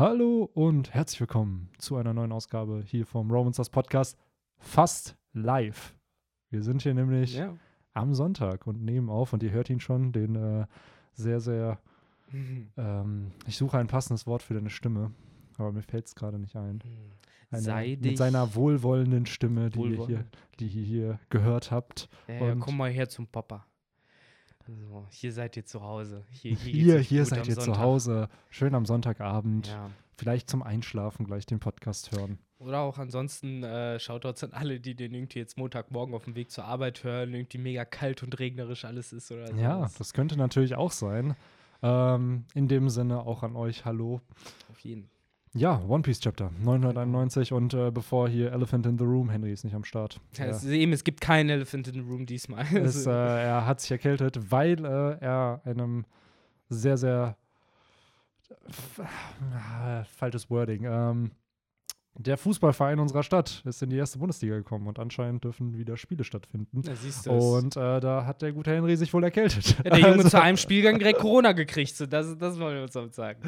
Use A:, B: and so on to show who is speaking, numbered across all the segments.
A: Hallo und herzlich willkommen zu einer neuen Ausgabe hier vom Romancers Podcast. Fast live. Wir sind hier nämlich
B: Ja.
A: am Sonntag und nehmen auf und ihr hört ihn schon, den äh, sehr, sehr,
B: Mhm.
A: ähm, ich suche ein passendes Wort für deine Stimme, aber mir fällt es gerade nicht ein. Eine,
B: Sei
A: mit seiner wohlwollenden Stimme, die ihr, hier, die ihr hier gehört habt.
B: Ja, ja,
A: und-
B: komm mal her zum Papa. So, hier seid ihr zu Hause. Hier, hier,
A: Hier, hier seid ihr zu. Hause. Schön am Sonntagabend.
B: Ja.
A: Vielleicht zum Einschlafen gleich den Podcast hören.
B: Oder auch ansonsten äh, Shoutouts an alle, die den irgendwie jetzt Montagmorgen auf dem Weg zur Arbeit hören, irgendwie mega kalt und regnerisch alles ist oder so.
A: Ja, das könnte natürlich auch sein. Ähm, in dem Sinne auch an euch, hallo.
B: auf jeden Fall.
A: Ja, One Piece Chapter 991 und äh, bevor hier Elephant in the Room, Henry ist nicht am Start.
B: Ja.
A: Er,
B: Es, eben, es gibt keinen Elephant in the Room diesmal.
A: ist, äh, er hat sich erkältet, weil äh, er einem sehr, sehr ah, falsches Wording. Ähm, der Fußballverein unserer Stadt ist in die erste Bundesliga gekommen und anscheinend dürfen wieder Spiele stattfinden.
B: da siehst du es.
A: Und äh, da hat der gute Henry sich wohl erkältet.
B: Ja, der Junge
A: Also-
B: zu einem Spielgang direkt Corona gekriegt. So, das, das wollen wir uns auch sagen.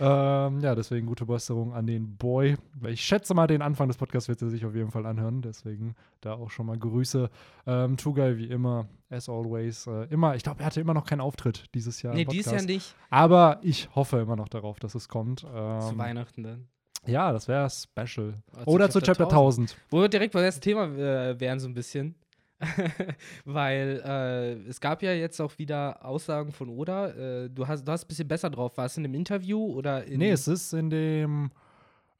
A: Ähm, ja, deswegen gute Besserung an den Boy. Ich schätze mal, den Anfang des Podcasts wird er sich auf jeden Fall anhören. Deswegen da auch schon mal Grüße. Ähm, Tugai, wie immer, as always. Äh, immer, ich glaube, er hatte immer noch keinen Auftritt dieses Jahr.
B: Nee,
A: im
B: dies
A: Podcast.
B: Jahr nicht.
A: Aber ich hoffe immer noch darauf, dass es kommt.
B: Zu
A: Ähm,
B: Weihnachten dann.
A: Ja, das wäre special.
B: Oder
A: Oder zu Chapter 1000.
B: Wo wir direkt beim ersten Thema äh, wären, so ein bisschen. Weil äh, es gab ja jetzt auch wieder Aussagen von Oda. Äh, du, hast, du hast ein bisschen besser drauf. War es in einem Interview oder in.
A: Nee, es ist in dem,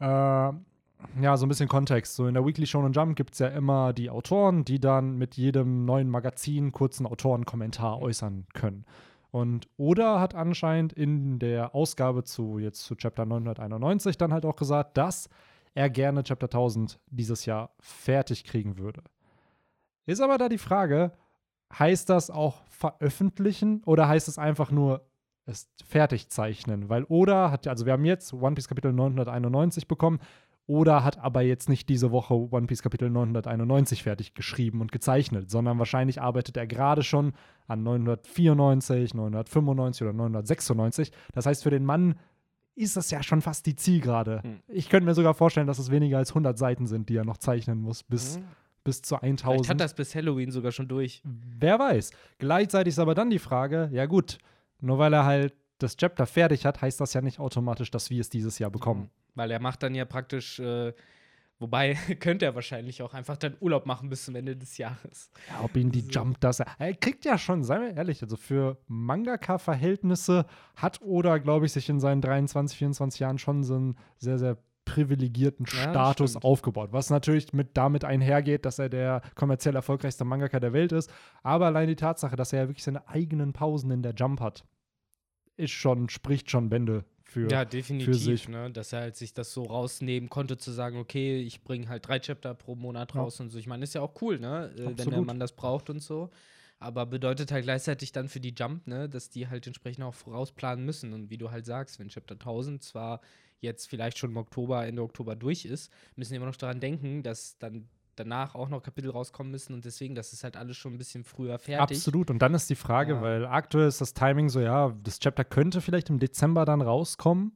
A: äh, ja, so ein bisschen Kontext. So in der Weekly Shonen Jump gibt es ja immer die Autoren, die dann mit jedem neuen Magazin kurzen Autorenkommentar äußern können. Und Oda hat anscheinend in der Ausgabe zu jetzt zu Chapter 991 dann halt auch gesagt, dass er gerne Chapter 1000 dieses Jahr fertig kriegen würde. Ist aber da die Frage, heißt das auch veröffentlichen oder heißt es einfach nur es fertig zeichnen? Weil Oda hat, ja- also wir haben jetzt One Piece Kapitel 991 bekommen, Oda hat aber jetzt nicht diese Woche One Piece Kapitel 991 fertig geschrieben und gezeichnet, sondern wahrscheinlich arbeitet er gerade schon an 994, 995 oder 996. Das heißt, für den Mann ist das ja schon fast die Zielgerade.
B: Hm.
A: Ich könnte mir sogar vorstellen, dass es weniger als 100 Seiten sind, die er noch zeichnen muss, bis,
B: Hm.
A: bis zu
B: Vielleicht
A: 1000.
B: hat das bis Halloween sogar schon durch.
A: Wer weiß. Gleichzeitig ist aber dann die Frage, ja gut, nur weil er halt das Chapter fertig hat, heißt das ja nicht automatisch, dass wir es dieses Jahr bekommen.
B: Weil er macht dann ja praktisch. Äh, wobei, könnte er wahrscheinlich auch einfach dann Urlaub machen bis zum Ende des Jahres.
A: Ja, ob ihn die
B: So.
A: Jump das. Er kriegt ja schon, seien wir ehrlich, also für Mangaka-Verhältnisse hat Oda, glaube ich, sich in seinen 23, 24 Jahren schon so einen sehr, sehr privilegierten
B: Ja,
A: Status
B: stimmt.
A: aufgebaut. Was natürlich mit damit einhergeht, dass er der kommerziell erfolgreichste Mangaka der Welt ist. Aber allein die Tatsache, dass er ja wirklich seine eigenen Pausen in der Jump hat, ist schon, spricht schon Bände für.
B: Ja, definitiv,
A: sich.
B: ne? Dass er halt sich das so rausnehmen konnte, zu sagen, okay, ich bringe halt drei Chapter pro Monat
A: Ja.
B: raus und so. Ich meine, ist ja auch cool, ne? Äh, Wenn der
A: Absolut.
B: Mann das braucht und so. Aber bedeutet halt gleichzeitig dann für die Jump, ne, dass die halt entsprechend auch vorausplanen müssen. Und wie du halt sagst, wenn Chapter 1000 zwar jetzt vielleicht schon im Oktober, Ende Oktober durch ist, müssen die immer noch daran denken, dass dann danach auch noch Kapitel rauskommen müssen und deswegen, das ist halt alles schon ein bisschen früher fertig.
A: Absolut. Und dann ist die Frage,
B: Ja.
A: weil aktuell ist das Timing so, ja, das Chapter könnte vielleicht im Dezember dann rauskommen.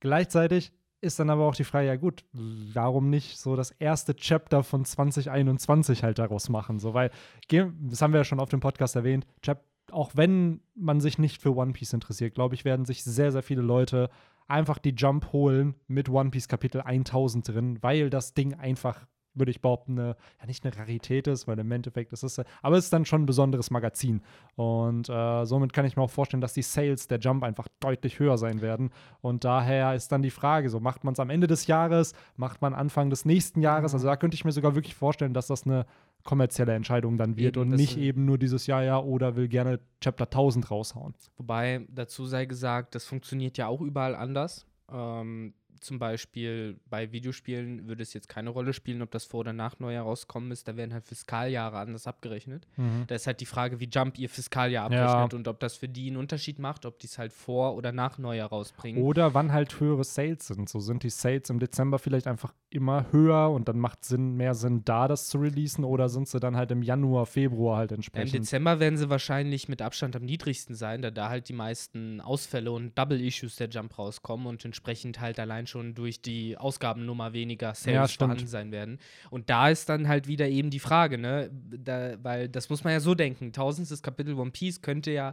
A: Gleichzeitig ist dann aber auch die Frage, ja gut, warum nicht so das erste Chapter von 2021 halt daraus machen? So, weil, das haben wir ja schon auf dem Podcast erwähnt, Chap auch wenn man sich nicht für One Piece interessiert, glaube ich, werden sich sehr, sehr viele Leute einfach die Jump holen mit One Piece Kapitel 1000 drin, weil das Ding einfach würde ich behaupten, eine, ja nicht eine Rarität ist, weil im Endeffekt ist es, aber es ist dann schon ein besonderes Magazin. Und äh, somit kann ich mir auch vorstellen, dass die Sales der Jump einfach deutlich höher sein werden. Und daher ist dann die Frage, so macht man es am Ende des Jahres, macht man Anfang des nächsten Jahres?
B: Ja.
A: Also da könnte ich mir sogar wirklich vorstellen, dass das eine kommerzielle Entscheidung dann wird
B: Eben,
A: und nicht eben nur dieses Jahr, ja, oder will gerne Chapter 1000 raushauen.
B: Wobei dazu sei gesagt, das funktioniert ja auch überall anders. Ähm, zum Beispiel bei Videospielen würde es jetzt keine Rolle spielen, ob das vor oder nach Neujahr rauskommen ist. Da werden halt Fiskaljahre anders abgerechnet.
A: Mhm.
B: Da ist halt die Frage, wie Jump ihr Fiskaljahr
A: Ja.
B: abrechnet und ob das für die einen Unterschied macht, ob die es halt vor oder nach Neujahr rausbringen.
A: Oder wann halt höhere Sales sind. So sind die Sales im Dezember vielleicht einfach immer höher und dann macht Sinn, mehr Sinn, da das zu releasen oder sind sie dann halt im Januar, Februar halt
B: Ja, Im
A: entsprechend.
B: Dezember werden sie wahrscheinlich mit Abstand am niedrigsten sein, da da halt die meisten Ausfälle und Double-Issues der Jump rauskommen und entsprechend halt allein schon durch die Ausgabennummer weniger Sales
A: Ja,
B: sein werden. Und da ist dann halt wieder eben die Frage, ne? Da, weil das muss man ja so denken. Tausendstes Kapitel One Piece könnte ja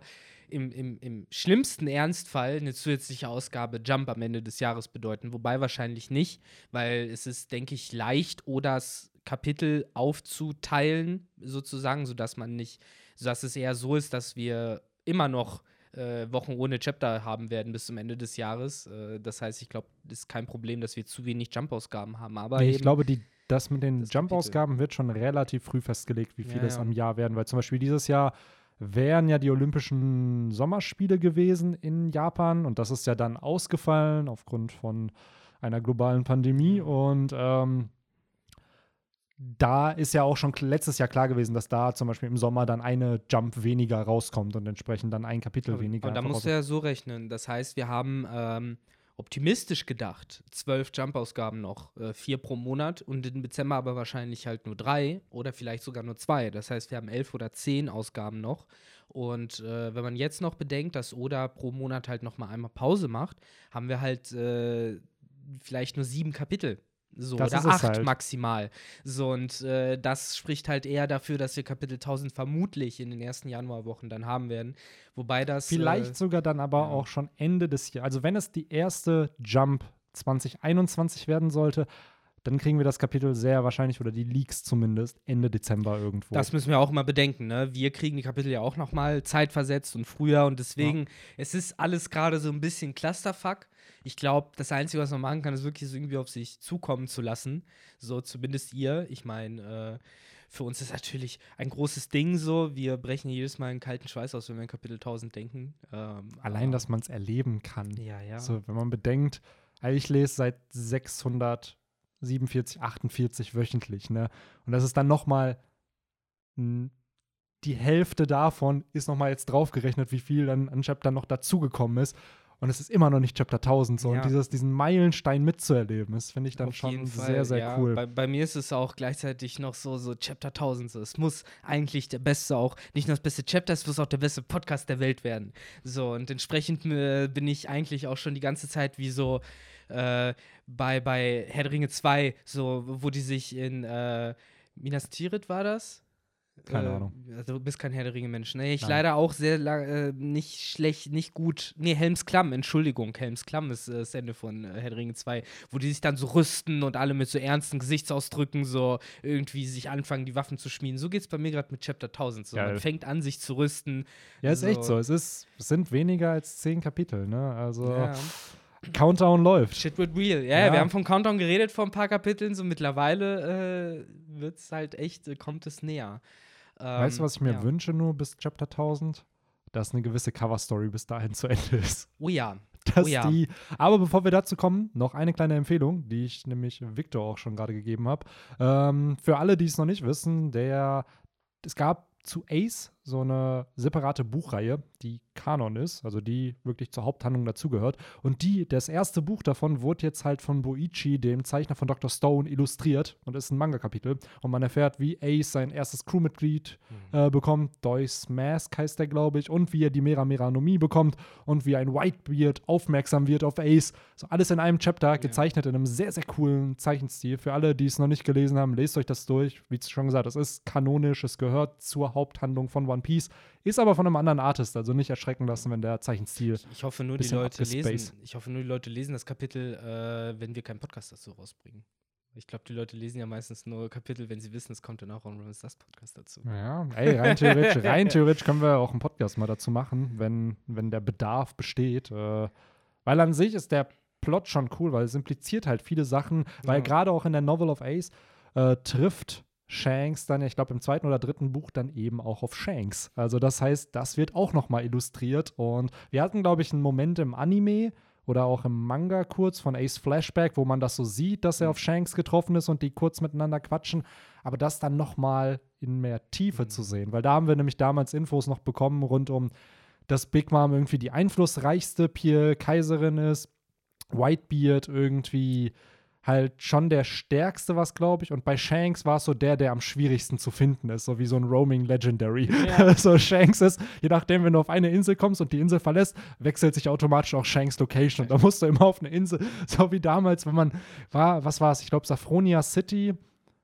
B: im, im, im schlimmsten Ernstfall eine zusätzliche Ausgabe Jump am Ende des Jahres bedeuten. Wobei wahrscheinlich nicht, weil es ist, denke ich, leicht, Odas Kapitel aufzuteilen, sozusagen, sodass man nicht, sodass es eher so ist, dass wir immer noch äh, Wochen ohne Chapter haben werden bis zum Ende des Jahres. Äh, das heißt, ich glaube, es ist kein Problem, dass wir zu wenig Jump-Ausgaben haben. Aber
A: Nee, ich glaube, die, das mit den Jump-Ausgaben wird schon relativ früh festgelegt, wie
B: Ja,
A: viel es
B: ja.
A: am Jahr werden. Weil zum Beispiel dieses Jahr wären ja die Olympischen Sommerspiele gewesen in Japan und das ist ja dann ausgefallen aufgrund von einer globalen Pandemie und ähm, da ist ja auch schon letztes Jahr klar gewesen, dass da zum Beispiel im Sommer dann eine Jump weniger rauskommt und entsprechend dann ein Kapitel
B: Und-
A: weniger.
B: Und da musst du ja so rechnen. Das heißt, wir haben ähm, optimistisch gedacht, zwölf Jump-Ausgaben noch, äh, vier pro Monat und im Dezember aber wahrscheinlich halt nur drei oder vielleicht sogar nur zwei. Das heißt, wir haben elf oder zehn Ausgaben noch. Und äh, wenn man jetzt noch bedenkt, dass Oda pro Monat halt noch mal einmal Pause macht, haben wir halt äh, vielleicht nur sieben Kapitel. So,
A: Das
B: oder acht
A: halt.
B: maximal. So, und äh, das spricht halt eher dafür, dass wir Kapitel 1000 vermutlich in den ersten Januarwochen dann haben werden. Wobei das.
A: Vielleicht
B: äh,
A: sogar dann aber
B: ja.
A: auch schon Ende des Jahres. Also wenn es die erste Jump 2021 werden sollte, dann kriegen wir das Kapitel sehr wahrscheinlich oder die Leaks zumindest Ende Dezember irgendwo.
B: Das müssen wir auch mal bedenken, ne? Wir kriegen die Kapitel ja auch noch mal zeitversetzt und früher und deswegen, es ist alles gerade so ein bisschen Clusterfuck. Ich glaube, das Einzige, was man machen kann, ist wirklich so irgendwie auf sich zukommen zu lassen. So zumindest ihr. Ich meine, äh, für uns ist natürlich ein großes Ding so. Wir brechen jedes Mal einen kalten Schweiß aus, wenn wir an Kapitel 1000 denken. Ähm,
A: Allein, dass man es erleben kann.
B: Ja, ja.
A: So, wenn man bedenkt, ich lese seit 647, 48 wöchentlich, ne? Und das ist dann noch mal die Hälfte davon ist noch mal jetzt draufgerechnet, wie viel dann an Chapter noch dazugekommen ist. Und es ist immer noch nicht Chapter 1000 so.
B: Ja.
A: Und dieses, diesen Meilenstein mitzuerleben, das finde ich dann
B: Auf
A: schon
B: Fall,
A: sehr, sehr
B: ja.
A: cool.
B: Bei, bei mir ist es auch gleichzeitig noch so, so Chapter 1000. So. Es muss eigentlich der beste auch, nicht nur das beste Chapter, es muss auch der beste Podcast der Welt werden. So, und entsprechend äh, bin ich eigentlich auch schon die ganze Zeit wie so äh, bei, bei Herr der Ringe 2, so, wo die sich in äh, Minas Tirith war das?
A: Keine
B: äh,
A: Ahnung.
B: Also du bist kein Herr der Ringe-Mensch. Ne, ich
A: Nein.
B: leider auch sehr lang, äh, nicht schlecht, nicht gut. Nee, Helms Klamm, Entschuldigung. Helms Klamm ist äh, das Ende von äh, Herr der Ringe 2, wo die sich dann so rüsten und alle mit so ernsten Gesichtsausdrücken so irgendwie sich anfangen, die Waffen zu schmieden. So geht es bei mir gerade mit Chapter 1000. So. Man fängt an, sich zu rüsten.
A: ja, ist echt
B: so.
A: so. Es, ist, es sind weniger als zehn Kapitel, ne? Also
B: Ja.
A: Countdown läuft.
B: Shit wird real. Ja,
A: Ja.
B: wir haben vom Countdown geredet vor ein paar Kapiteln. So mittlerweile äh, wird es halt echt, äh, kommt es näher.
A: Weißt du,
B: Ähm,
A: was ich mir
B: ja.
A: wünsche nur bis Chapter 1000? Dass eine gewisse Cover-Story bis dahin zu Ende ist.
B: Oh ja.
A: Dass
B: Oh ja.
A: die, aber bevor wir dazu kommen, noch eine kleine Empfehlung, die ich nämlich Victor auch schon gerade gegeben habe. Ähm, für alle, die es noch nicht wissen, der, es gab zu Ace so eine separate Buchreihe, die Kanon ist, also die wirklich zur Haupthandlung dazugehört. Und die, das erste Buch davon wurde jetzt halt von Boichi, dem Zeichner von Dr. Stone, illustriert und ist ein Manga-Kapitel. Und man erfährt, wie Ace sein erstes Crewmitglied äh, bekommt. Deus Mask heißt der, glaube ich. Und wie er die Mera Meranomie bekommt. Und wie ein Whitebeard aufmerksam wird auf Ace. So alles in einem Chapter, gezeichnet in einem sehr, sehr coolen Zeichenstil. Für alle, die es noch nicht gelesen haben, lest euch das durch. Wie schon gesagt, es ist kanonisch, es gehört zur Haupthandlung von One Piece. Ist aber von einem anderen Artist, also nicht erschrecken lassen, wenn der Zeichenstil.
B: Ich hoffe nur, die Leute lesen. Ich hoffe nur, die Leute lesen das Kapitel, äh, wenn wir keinen Podcast dazu rausbringen. Ich glaube, die Leute lesen ja meistens nur Kapitel, wenn sie wissen, es kommt danach ein das Podcast dazu.
A: Ja, ey, rein theoretisch, rein theoretisch können wir auch einen Podcast mal dazu machen, wenn, wenn der Bedarf besteht. Äh, weil an sich ist der Plot schon cool, weil es impliziert halt viele Sachen, weil
B: Ja.
A: gerade auch in der Novel of Ace äh, trifft Shanks dann, ich glaube, im zweiten oder dritten Buch dann eben auch auf Shanks. Also das heißt, das wird auch noch mal illustriert und wir hatten, glaube ich, einen Moment im Anime oder auch im Manga kurz von Ace Flashback, wo man das so sieht, dass er auf Shanks getroffen ist und die kurz miteinander quatschen. Aber das dann noch mal in mehr Tiefe
B: Mhm.
A: zu sehen, weil da haben wir nämlich damals Infos noch bekommen rund um, dass Big Mom irgendwie die einflussreichste Pier Kaiserin ist, Whitebeard irgendwie halt schon der stärkste was, glaube ich. Und bei Shanks war es so der, der am schwierigsten zu finden ist, so wie so ein Roaming Legendary.
B: Ja.
A: so Shanks ist, je nachdem, wenn du auf eine Insel kommst und die Insel verlässt, wechselt sich automatisch auch Shanks Location. Und da musst du immer auf eine Insel, so wie damals, wenn man war, was war es? Ich glaube, Saphronia City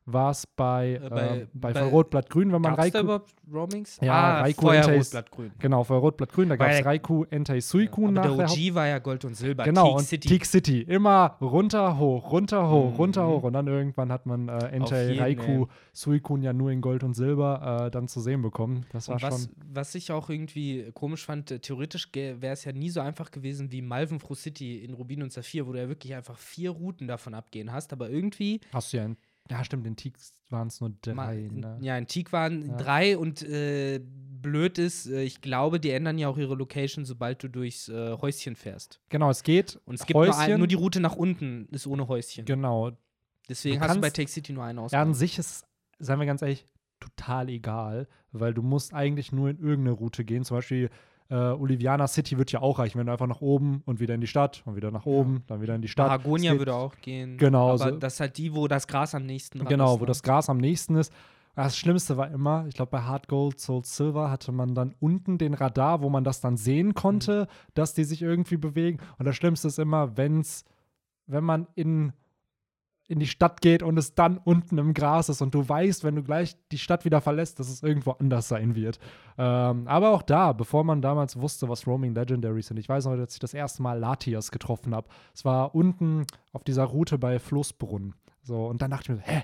A: war es bei,
B: Äh,
A: äh,
B: bei-
A: bei,
B: bei-
A: Rot, Blatt, Grün, wenn man Raikou.
B: überhaupt Roamings?
A: Ja,
B: ah,
A: Raikou
B: vorher
A: Entei
B: Rot,
A: ist-
B: Blatt, Grün.
A: Genau, bei Rot, Blatt, Grün, da gab es Raikou, Entei, Suicune
B: Aber
A: nach
B: der OG war ja Gold und Silber.
A: Genau,
B: Teak
A: und
B: City.
A: Teak City. Immer runter, hoch, runter, hoch,
B: Mhm.
A: runter, hoch. Und dann irgendwann hat man äh, Entei, Raikou,
B: ey.
A: Suicune ja nur in Gold und Silber äh, dann zu sehen bekommen. Das war
B: was,
A: schon.
B: was ich auch irgendwie komisch fand, äh, theoretisch wäre es ja nie so einfach gewesen wie Malven Fro City in Rubin und Saphir, wo du ja wirklich einfach vier Routen davon abgehen hast, aber irgendwie,
A: Hast du ja in, Ja, stimmt, in Teak waren es nur drei.
B: ma-
A: Ne?
B: ja, in Teak waren
A: Ja.
B: drei und äh, blöd ist, äh, ich glaube, die ändern ja auch ihre Location, sobald du durchs äh, Häuschen fährst.
A: Genau, es geht.
B: Und es gibt nur, ein,
A: Häuschen.
B: nur die Route nach unten, ist ohne Häuschen.
A: Genau.
B: Deswegen
A: Du
B: hast du bei Take City nur einen
A: Ja,
B: Ausgang.
A: an sich ist, seien wir ganz ehrlich, total egal, weil du musst eigentlich nur in irgendeine Route gehen. Zum Beispiel äh, Oliviana City wird ja auch reichen, wenn du einfach nach oben und wieder in die Stadt und wieder nach oben, dann wieder in die Stadt. Geht-
B: würde auch gehen.
A: Genau,
B: Aber
A: so-
B: das ist halt die, wo das Gras am nächsten
A: Genau,
B: ist.
A: wo
B: ne?
A: das Gras am nächsten ist. Das Schlimmste war immer, ich glaube, bei Hard Gold, Soul Silver hatte man dann unten den Radar, wo man das dann sehen konnte, dass die sich irgendwie bewegen. Und das Schlimmste ist immer, wenn's, wenn man in, in die Stadt geht und es dann unten im Gras ist und du weißt, wenn du gleich die Stadt wieder verlässt, dass es irgendwo anders sein wird. Ähm, aber auch da, bevor man damals wusste, was Roaming Legendaries sind, ich weiß noch, dass ich das erste Mal Latias getroffen habe. Es war unten auf dieser Route bei Flussbrunn. So, und dann dachte ich mir, hä,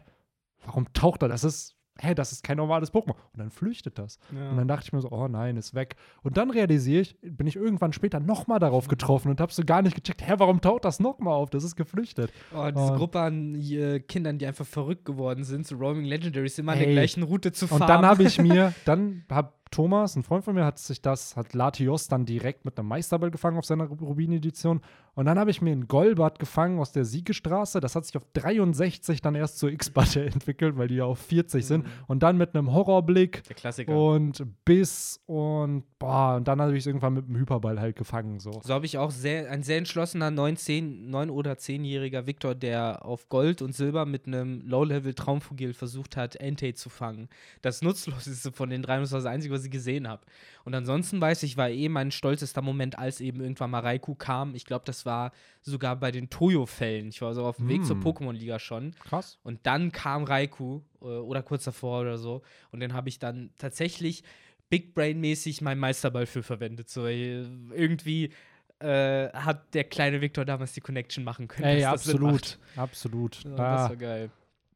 A: warum taucht er? Das ist, hä, das ist kein normales Pokémon. Und dann flüchtet das.
B: Ja.
A: Und dann dachte ich mir so, oh nein, ist weg. Und dann realisiere ich, bin ich irgendwann später nochmal darauf getroffen und habe so gar nicht gecheckt, hä, warum taucht das nochmal auf? Das ist geflüchtet.
B: Oh, diese
A: Und-
B: Gruppe an äh, Kindern, die einfach verrückt geworden sind, so Roaming Legendaries immer an der gleichen Route zu fahren.
A: Und dann habe ich mir, dann habe Thomas, ein Freund von mir, hat sich das, hat Latios dann direkt mit einem Meisterball gefangen auf seiner Rubin-Edition. Und dann habe ich mir einen Golbat gefangen aus der Siegestraße. Das hat sich auf 63 dann erst zur X-Batte entwickelt, weil die ja auf 40 sind.
B: Mhm.
A: Und dann mit einem Horrorblick
B: Der Klassiker.
A: und Biss und boah, und dann habe ich es irgendwann mit dem Hyperball halt gefangen. So.
B: so habe ich auch sehr, ein sehr entschlossener 9, 10, 9 oder 10-jähriger Victor, der auf Gold und Silber mit einem Low-Level-Traumfugil versucht hat, Entei zu fangen. Das Nutzloseste von den drei, das war das Einzige, ich gesehen habe. Und ansonsten weiß ich, war eh mein stolzester Moment, als eben irgendwann mal Raikou kam. Ich glaube, das war sogar bei den Toyo-Fällen. Ich war so auf dem Weg zur
A: Hm.
B: Pokémon-Liga schon.
A: Krass.
B: Und dann kam Raikou äh, oder kurz davor oder so. Und den habe ich dann tatsächlich Big Brain-mäßig meinen Meisterball für verwendet. So äh, irgendwie äh, hat der kleine Victor damals die Connection machen können.
A: Ey, absolut. Absolut.
B: Ja,
A: da,
B: das war geil.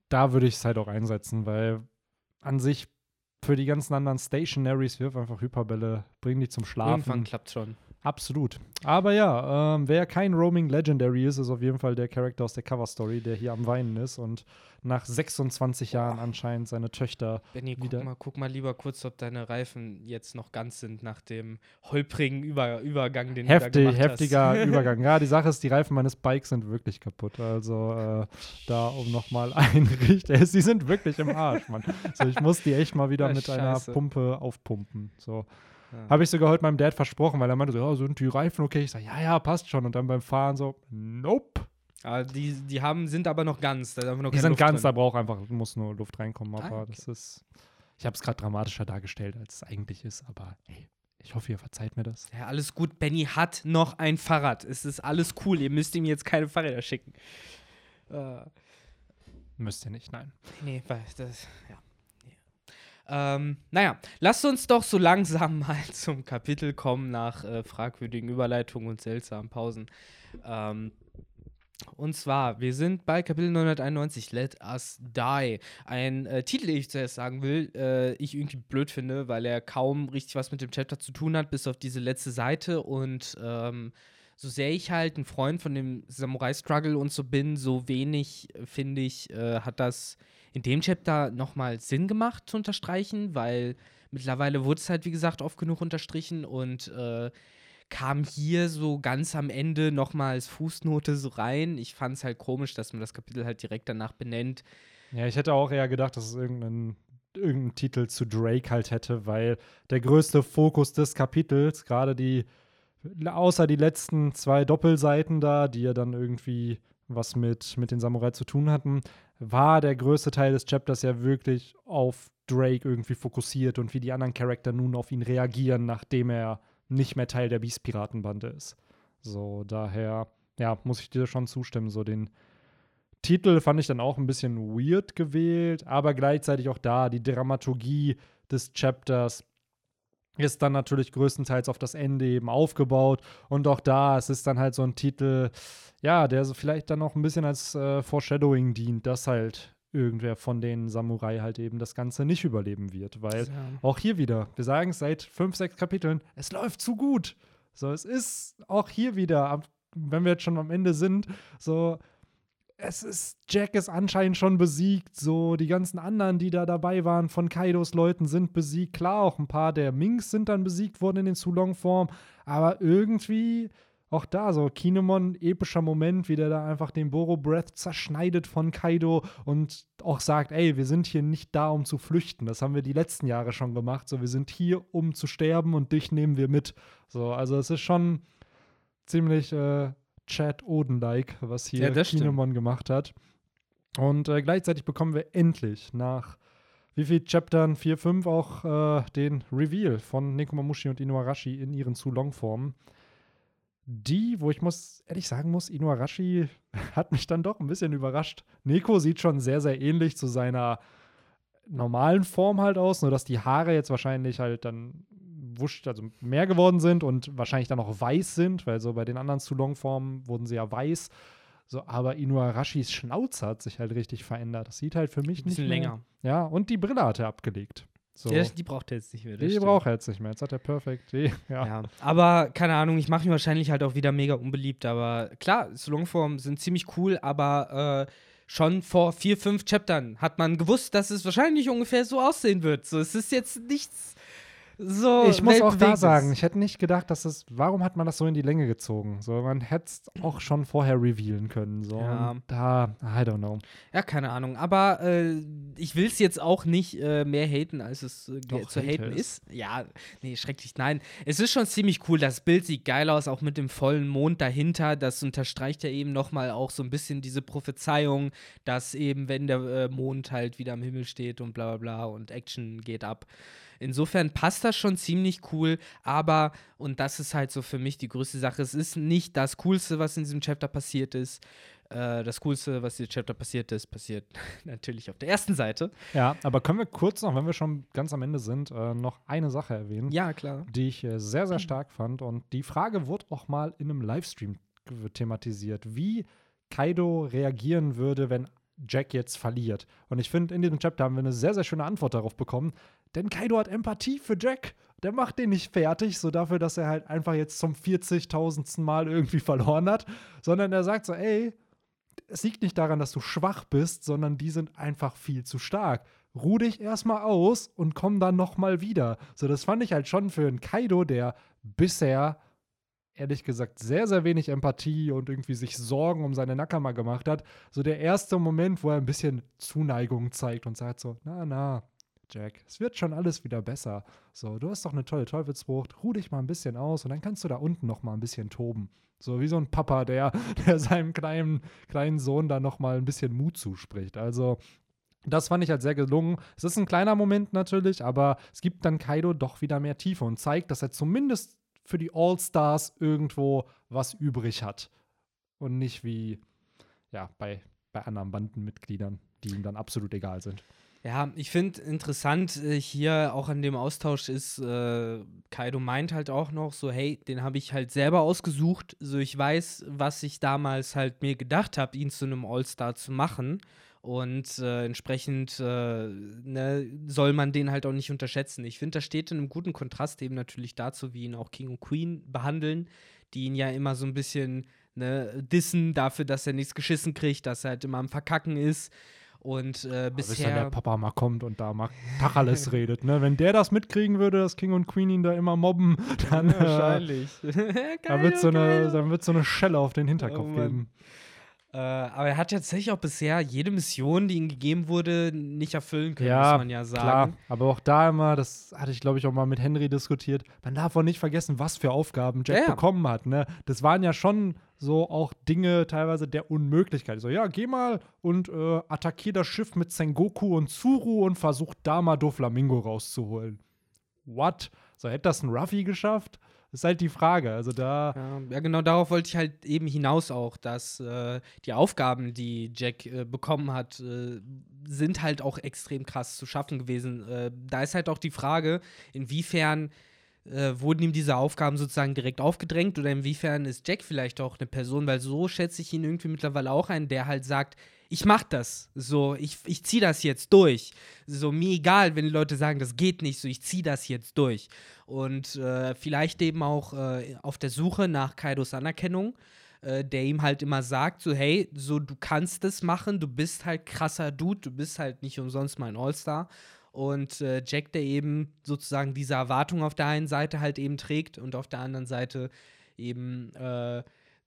A: da würde ich es halt auch einsetzen, weil an sich für die ganzen anderen Stationaries wirf einfach Hyperbälle, bring die zum Schlafen.
B: Irgendwann klappt schon.
A: Absolut. Aber ja, ähm, wer kein Roaming Legendary ist, ist auf jeden Fall der Charakter aus der Cover Story, der hier am Weinen ist und nach 26 Jahren anscheinend seine Töchter.
B: Benny, guck
A: Wieder-
B: mal, guck mal lieber kurz, ob deine Reifen jetzt noch ganz sind nach dem holprigen Über Übergang, den du da
A: Heftig,
B: gemacht
A: heftiger
B: hast.
A: Übergang. Ja, die Sache ist, die Reifen meines Bikes sind wirklich kaputt. Also äh, da um nochmal einrichten. Sie sind wirklich im Arsch, Mann. So, ich muss die echt mal wieder
B: Ah,
A: mit einer
B: scheiße.
A: Pumpe aufpumpen. So.
B: Ja.
A: Habe ich sogar heute meinem Dad versprochen, weil er meinte so, ja, sind die Reifen okay? Ich sage, ja, ja, passt schon. Und dann beim Fahren so, nope.
B: Ah, die, die haben, sind aber noch ganz. Da noch
A: Die sind
B: Luft
A: ganz, da
B: drin.
A: braucht einfach, muss nur Luft reinkommen.
B: Ah,
A: Aber
B: okay.
A: das ist, ich habe es gerade dramatischer dargestellt, als es eigentlich ist. Aber hey, ich hoffe, ihr verzeiht mir das.
B: Ja, alles gut. Benny hat noch ein Fahrrad. Es ist alles cool. Ihr müsst ihm jetzt keine Fahrräder schicken. Äh,
A: Müsst ihr nicht, nein.
B: nee, weil das, ja. Ähm, naja, lasst uns doch so langsam mal zum Kapitel kommen nach äh, fragwürdigen Überleitungen und seltsamen Pausen. Ähm, und zwar, wir sind bei Kapitel 991, Let Us Die. Ein äh, Titel, den ich zuerst sagen will, äh, ich irgendwie blöd finde, weil er kaum richtig was mit dem Chapter zu tun hat, bis auf diese letzte Seite. Und ähm, so sehr ich halt ein Freund von dem Samurai-Struggle und so bin, so wenig, äh, finde ich, äh, hat das in dem Chapter nochmal Sinn gemacht zu unterstreichen, weil mittlerweile wurde es halt, wie gesagt, oft genug unterstrichen und äh, kam hier so ganz am Ende nochmal als Fußnote so rein. Ich fand es halt komisch, dass man das Kapitel halt direkt danach benennt.
A: Ja, ich hätte auch eher gedacht, dass es irgendeinen irgendeinen Titel zu Drake halt hätte, weil der größte Fokus des Kapitels, gerade die, außer die letzten zwei Doppelseiten da, die ja dann irgendwie was mit, mit den Samurai zu tun hatten, war der größte Teil des Chapters ja wirklich auf Drake irgendwie fokussiert und wie die anderen Charakter nun auf ihn reagieren, nachdem er nicht mehr Teil der Beast-Piratenbande ist. So, daher, ja, muss ich dir schon zustimmen. So, den Titel fand ich dann auch ein bisschen weird gewählt, aber gleichzeitig auch da, die Dramaturgie des Chapters ist dann natürlich größtenteils auf das Ende eben aufgebaut. Und auch da, es ist dann halt so ein Titel, ja, der so vielleicht dann noch ein bisschen als äh, Foreshadowing dient, dass halt irgendwer von den Samurai halt eben das Ganze nicht überleben wird. Weil ja. auch hier wieder, wir sagen es seit fünf, sechs Kapiteln, es läuft zu gut. So, es ist auch hier wieder, wenn wir jetzt schon am Ende sind, so, es ist, Jack ist anscheinend schon besiegt. So, die ganzen anderen, die da dabei waren, von Kaidos Leuten sind besiegt. Klar, auch ein paar der Minks sind dann besiegt worden in den Zulong-Form. Aber irgendwie auch da so Kinemon, epischer Moment, wie der da einfach den Boro Breath zerschneidet von Kaido und auch sagt, ey, wir sind hier nicht da, um zu flüchten. Das haben wir die letzten Jahre schon gemacht. So, wir sind hier, um zu sterben und dich nehmen wir mit. So, also es ist schon ziemlich äh, Chad Oden-like, was hier ja, Kinemon gemacht hat. Und äh, gleichzeitig bekommen wir endlich nach wie viel Chaptern 4, 5 auch äh, den Reveal von Nekomamushi und Inuarashi in ihren Zu-Long-Formen die, wo ich muss ehrlich sagen muss, Inuarashi hat mich dann doch ein bisschen überrascht. Neko sieht schon sehr, sehr ähnlich zu seiner normalen Form halt aus, nur dass die Haare jetzt wahrscheinlich halt dann wusch, also mehr geworden sind und wahrscheinlich dann auch weiß sind, weil so bei den anderen Zulong-Formen wurden sie ja weiß. So, aber Inuarashis Schnauze hat sich halt richtig verändert. Das sieht halt für mich nicht mehr.
B: länger.
A: Ja, und die Brille hat er abgelegt. So.
B: Der, die braucht er jetzt nicht mehr.
A: Die braucht er jetzt nicht mehr. Jetzt hat er perfekt. Die, ja. ja.
B: Aber keine Ahnung, ich mache ihn wahrscheinlich halt auch wieder mega unbeliebt. Aber klar, Longform sind ziemlich cool, aber äh, schon vor vier, fünf Chaptern hat man gewusst, dass es wahrscheinlich ungefähr so aussehen wird. So, es ist jetzt nichts so
A: ich muss auch da sagen, ich hätte nicht gedacht, dass es, warum hat man das so in die Länge gezogen? So, man hätte es auch schon vorher revealen können. So, ja. da, I don't know.
B: Ja, keine Ahnung. Aber äh, ich will es jetzt auch nicht äh, mehr haten, als es äh, Doch, zu haten ist. Ja, nee, schrecklich. Nein, es ist schon ziemlich cool. Das Bild sieht geil aus, auch mit dem vollen Mond dahinter. Das unterstreicht ja eben nochmal auch so ein bisschen diese Prophezeiung, dass eben, wenn der äh, Mond halt wieder am Himmel steht und bla bla bla und Action geht ab. Insofern passt das schon ziemlich cool, aber, und das ist halt so für mich die größte Sache, es ist nicht das Coolste, was in diesem Chapter passiert ist. Äh, das Coolste, was in diesem Chapter passiert ist, passiert natürlich auf der ersten Seite.
A: Ja, aber können wir kurz noch, wenn wir schon ganz am Ende sind, äh, noch eine Sache erwähnen?
B: Ja, klar.
A: Die ich äh, sehr, sehr stark fand. Und die Frage wurde auch mal in einem Livestream thematisiert, wie Kaido reagieren würde, wenn Jack jetzt verliert. Und ich finde, in diesem Chapter haben wir eine sehr, sehr schöne Antwort darauf bekommen. Denn Kaido hat Empathie für Jack. Der macht den nicht fertig, so dafür, dass er halt einfach jetzt zum 40.000. Mal irgendwie verloren hat, sondern er sagt so, ey, es liegt nicht daran, dass du schwach bist, sondern die sind einfach viel zu stark. Ruh dich erstmal aus und komm dann nochmal wieder. So, das fand ich halt schon für einen Kaido, der bisher ehrlich gesagt sehr, sehr wenig Empathie und irgendwie sich Sorgen um seine Nakama gemacht hat. So der erste Moment, wo er ein bisschen Zuneigung zeigt und sagt so, na, na, Jack, es wird schon alles wieder besser. So, du hast doch eine tolle Teufelsfrucht, ruh dich mal ein bisschen aus und dann kannst du da unten noch mal ein bisschen toben. So wie so ein Papa, der, der seinem kleinen, kleinen Sohn da noch mal ein bisschen Mut zuspricht. Also, das fand ich halt sehr gelungen. Es ist ein kleiner Moment natürlich, aber es gibt dann Kaido doch wieder mehr Tiefe und zeigt, dass er zumindest für die All-Stars irgendwo was übrig hat. Und nicht wie, ja, bei, bei anderen Bandenmitgliedern, die ihm dann absolut egal sind.
B: Ja, ich finde interessant äh, hier auch an dem Austausch ist, äh, Kaido meint halt auch noch so, hey, den habe ich halt selber ausgesucht, so ich weiß, was ich damals halt mir gedacht habe, ihn zu einem All-Star zu machen. Und äh, entsprechend äh, ne, soll man den halt auch nicht unterschätzen. Ich finde, das steht in einem guten Kontrast eben natürlich dazu, wie ihn auch King und Queen behandeln, die ihn ja immer so ein bisschen ne, dissen dafür, dass er nichts geschissen kriegt, dass er halt immer am Verkacken ist. Und äh,
A: Bis
B: bisher.
A: wenn der Papa mal kommt und da mal Tacheles redet, ne? Wenn der das mitkriegen würde, dass King und Queen ihn da immer mobben, dann, äh,
B: wahrscheinlich.
A: wird so eine, dann wird so eine Schelle auf den Hinterkopf
B: Oh
A: geben.
B: Äh, aber er hat tatsächlich auch bisher jede Mission, die ihm gegeben wurde, nicht erfüllen können,
A: Ja,
B: muss man ja sagen.
A: Klar, aber auch da immer, das hatte ich glaube ich auch mal mit Henry diskutiert, man darf auch nicht vergessen, was für Aufgaben Jack
B: Ja, ja.
A: bekommen hat. Ne? Das waren ja schon so auch Dinge teilweise der Unmöglichkeit. So, ja, geh mal und äh, attackier das Schiff mit Sengoku und Tsuru und versuch da mal Doflamingo rauszuholen. What? So hätte das ein Ruffy geschafft? Ist halt die Frage. Also da.
B: Ja, ja, genau darauf wollte ich halt eben hinaus auch, dass äh, die Aufgaben, die Jack äh, bekommen hat, äh, sind halt auch extrem krass zu schaffen gewesen. Äh, da ist halt auch die Frage, inwiefern äh, wurden ihm diese Aufgaben sozusagen direkt aufgedrängt oder inwiefern ist Jack vielleicht auch eine Person, weil so schätze ich ihn irgendwie mittlerweile auch ein, der halt sagt, ich mach das, so, ich, ich zieh das jetzt durch. So, mir egal, wenn die Leute sagen, das geht nicht, so, ich zieh das jetzt durch. Und äh, vielleicht eben auch äh, auf der Suche nach Kaidos Anerkennung, äh, der ihm halt immer sagt, so, hey, so, du kannst es machen, du bist halt krasser Dude, du bist halt nicht umsonst mal ein All-Star. Und äh, Jack, der eben sozusagen diese Erwartung auf der einen Seite halt eben trägt und auf der anderen Seite eben äh,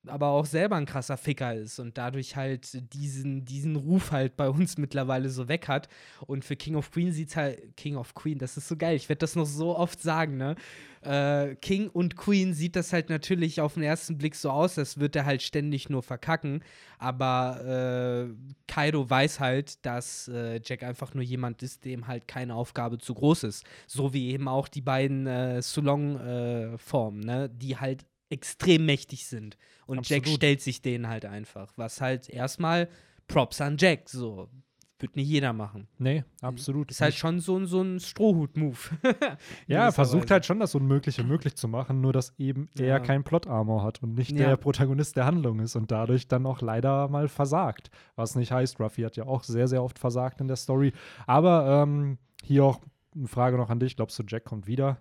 B: aber auch selber ein krasser Ficker ist und dadurch halt diesen, diesen Ruf halt bei uns mittlerweile so weg hat. Und für King of Queen sieht's halt, King of Queen, das ist so geil, ich werde das noch so oft sagen, ne? Äh, King und Queen sieht das halt natürlich auf den ersten Blick so aus, als würde er halt ständig nur verkacken. Aber äh, Kaido weiß halt, dass äh, Jack einfach nur jemand ist, dem halt keine Aufgabe zu groß ist. So wie eben auch die beiden äh, Sulong-Formen, ne? Die halt extrem mächtig sind. Und Jack
A: Absolut.
B: stellt sich denen halt einfach. Was halt erstmal Props an Jack, so. Wird nicht jeder machen.
A: Nee, absolut.
B: Ist halt
A: nicht.
B: schon so, ein- so ein Strohhut-Move.
A: Ja, er versucht
B: Gewisserweise.
A: halt schon das Unmögliche möglich zu machen, nur dass eben er
B: Ja.
A: kein Plot-Armor hat und nicht
B: Ja.
A: der Protagonist der Handlung ist und dadurch dann auch leider mal versagt. Was nicht heißt, Ruffy hat ja auch sehr, sehr oft versagt in der Story. Aber ähm, hier auch eine Frage noch an dich. Glaubst du, Jack kommt wieder?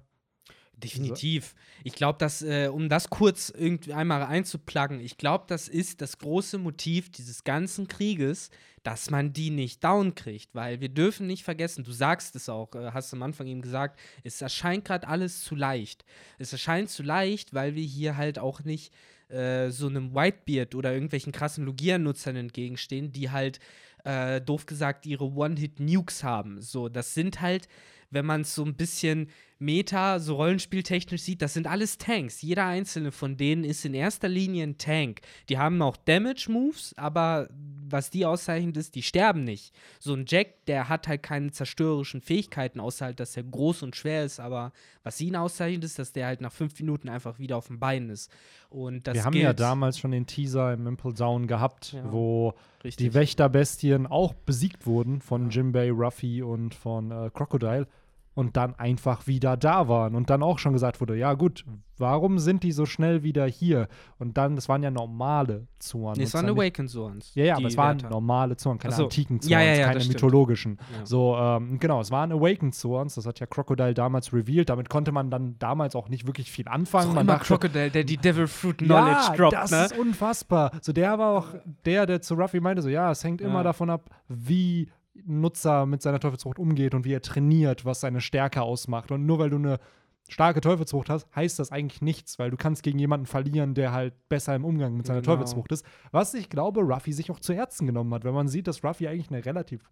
B: Definitiv. Ich glaube, dass, äh, um das kurz irgendwie einmal einzupluggen, ich glaube, das ist das große Motiv dieses ganzen Krieges, dass man die nicht down kriegt, weil wir dürfen nicht vergessen, du sagst es auch, äh, hast am Anfang eben gesagt, es erscheint gerade alles zu leicht. Es erscheint zu leicht, weil wir hier halt auch nicht äh, so einem Whitebeard oder irgendwelchen krassen Logia-Nutzern entgegenstehen, die halt, äh, doof gesagt, ihre One-Hit-Nukes haben. So, das sind halt, wenn man es so ein bisschen Meta, so rollenspieltechnisch sieht, das sind alles Tanks. Jeder einzelne von denen ist in erster Linie ein Tank. Die haben auch Damage-Moves, aber was die auszeichnet ist, die sterben nicht. So ein Jack, der hat halt keine zerstörerischen Fähigkeiten, außer halt, dass er groß und schwer ist, aber was ihn auszeichnet, ist, dass der halt nach fünf Minuten einfach wieder auf dem Bein ist. Und das
A: Wir haben
B: gilt,
A: ja damals schon den Teaser im Impel Down gehabt,
B: Ja.
A: wo
B: richtig.
A: die Wächterbestien auch besiegt wurden von Jimbei, Ruffy und von äh, Crocodile und dann einfach wieder da waren und dann auch schon gesagt wurde, ja gut, warum sind die so schnell wieder hier? Und dann, das waren ja normale Zoan.
B: Nee, es waren Awakened Swans.
A: Ja, ja, aber es waren
B: Wärter.
A: normale Zoan, keine
B: so.
A: antiken Zoans,
B: Ja, ja, ja,
A: keine mythologischen. So, ähm, genau, es waren Awakened Zoans, das hat ja Crocodile damals revealed, damit konnte man dann damals auch nicht wirklich viel anfangen.
B: auch
A: Man dachte,
B: Crocodile, der die Devil Fruit Knowledge
A: ja,
B: droppt,
A: das
B: ne?
A: ist unfassbar. So, der war auch der, der zu Ruffy meinte, so, ja, es hängt immer davon ab, wie Nutzer mit seiner Teufelsfrucht umgeht und wie er trainiert, was seine Stärke ausmacht. Und nur weil du eine starke Teufelsfrucht hast, heißt das eigentlich nichts, weil du kannst gegen jemanden verlieren, der halt besser im Umgang mit seiner
B: Genau.
A: Teufelsfrucht ist. Was ich glaube, Ruffy sich auch zu Herzen genommen hat, wenn man sieht, dass Ruffy eigentlich eine relativ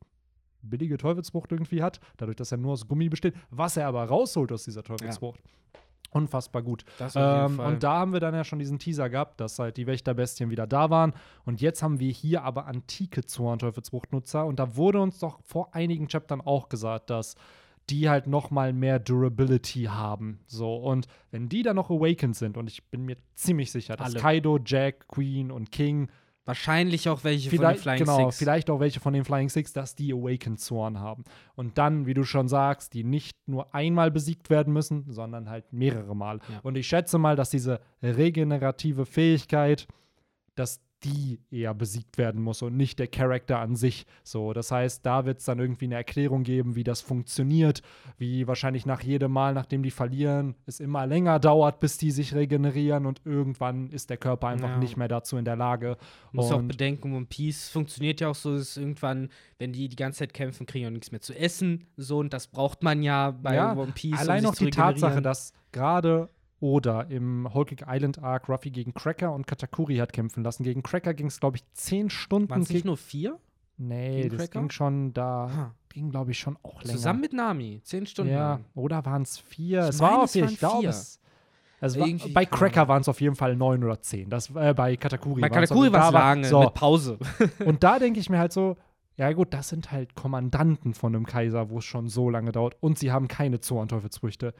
A: billige Teufelsfrucht irgendwie hat, dadurch, dass er nur aus Gummi besteht, was er aber rausholt aus dieser Teufelsfrucht. Unfassbar gut. Ähm, und da haben wir dann ja schon diesen Teaser gehabt, dass halt die Wächterbestien wieder da waren. Und jetzt haben wir hier aber antike Zorn-Teufelsfruchtnutzer. Und da wurde uns doch vor einigen Chaptern auch gesagt, dass die halt noch mal mehr Durability haben. So, und wenn die dann noch Awakened sind, und ich bin mir ziemlich sicher, dass
B: Alle.
A: Kaido, Jack, Queen und King
B: Wahrscheinlich auch welche
A: vielleicht,
B: von den Flying
A: genau,
B: Six.
A: vielleicht auch welche von den Flying Six, dass die Awakened Zorn haben. Und dann, wie du schon sagst, die nicht nur einmal besiegt werden müssen, sondern halt mehrere Mal.
B: Ja.
A: Und ich schätze mal, dass diese regenerative Fähigkeit, dass die eher besiegt werden muss und nicht der Charakter an sich. So, das heißt, da wird es dann irgendwie eine Erklärung geben, wie das funktioniert, wie wahrscheinlich nach jedem Mal, nachdem die verlieren, es immer länger dauert, bis die sich regenerieren und irgendwann ist der Körper einfach
B: Ja.
A: nicht mehr dazu in der Lage.
B: Du musst auch
A: Und-
B: bedenken, One Piece funktioniert ja auch so, dass irgendwann, wenn die die ganze Zeit kämpfen, kriegen auch nichts mehr zu essen. So, und das braucht man ja bei
A: Ja,
B: One Piece. um
A: Allein
B: sich
A: noch die Tatsache, dass gerade Oda im Cake Island Arc Ruffy gegen Cracker und Katakuri hat kämpfen lassen. Gegen Cracker ging es, glaube ich, zehn Stunden.
B: Waren es nicht nur vier?
A: nee, das
B: Cracker?
A: ging schon da,
B: Ah.
A: ging, glaube ich, schon auch länger.
B: Zusammen mit Nami. Zehn Stunden.
A: Ja, oder waren es vier?
B: Ich
A: es war
B: meine,
A: auf
B: es
A: jeden
B: waren
A: ich glaube
B: vier.
A: es. es war, bei Cracker waren es auf jeden Fall neun oder zehn. Das, äh, bei Katakuri
B: Bei
A: waren's
B: Katakuri
A: auf-
B: war es
A: war-
B: lange,
A: So,
B: mit Pause.
A: und da denke ich mir halt so, ja gut, das sind halt Kommandanten von einem Kaiser, wo es schon so lange dauert. Und sie haben keine Zorn-Teufelsfrüchte.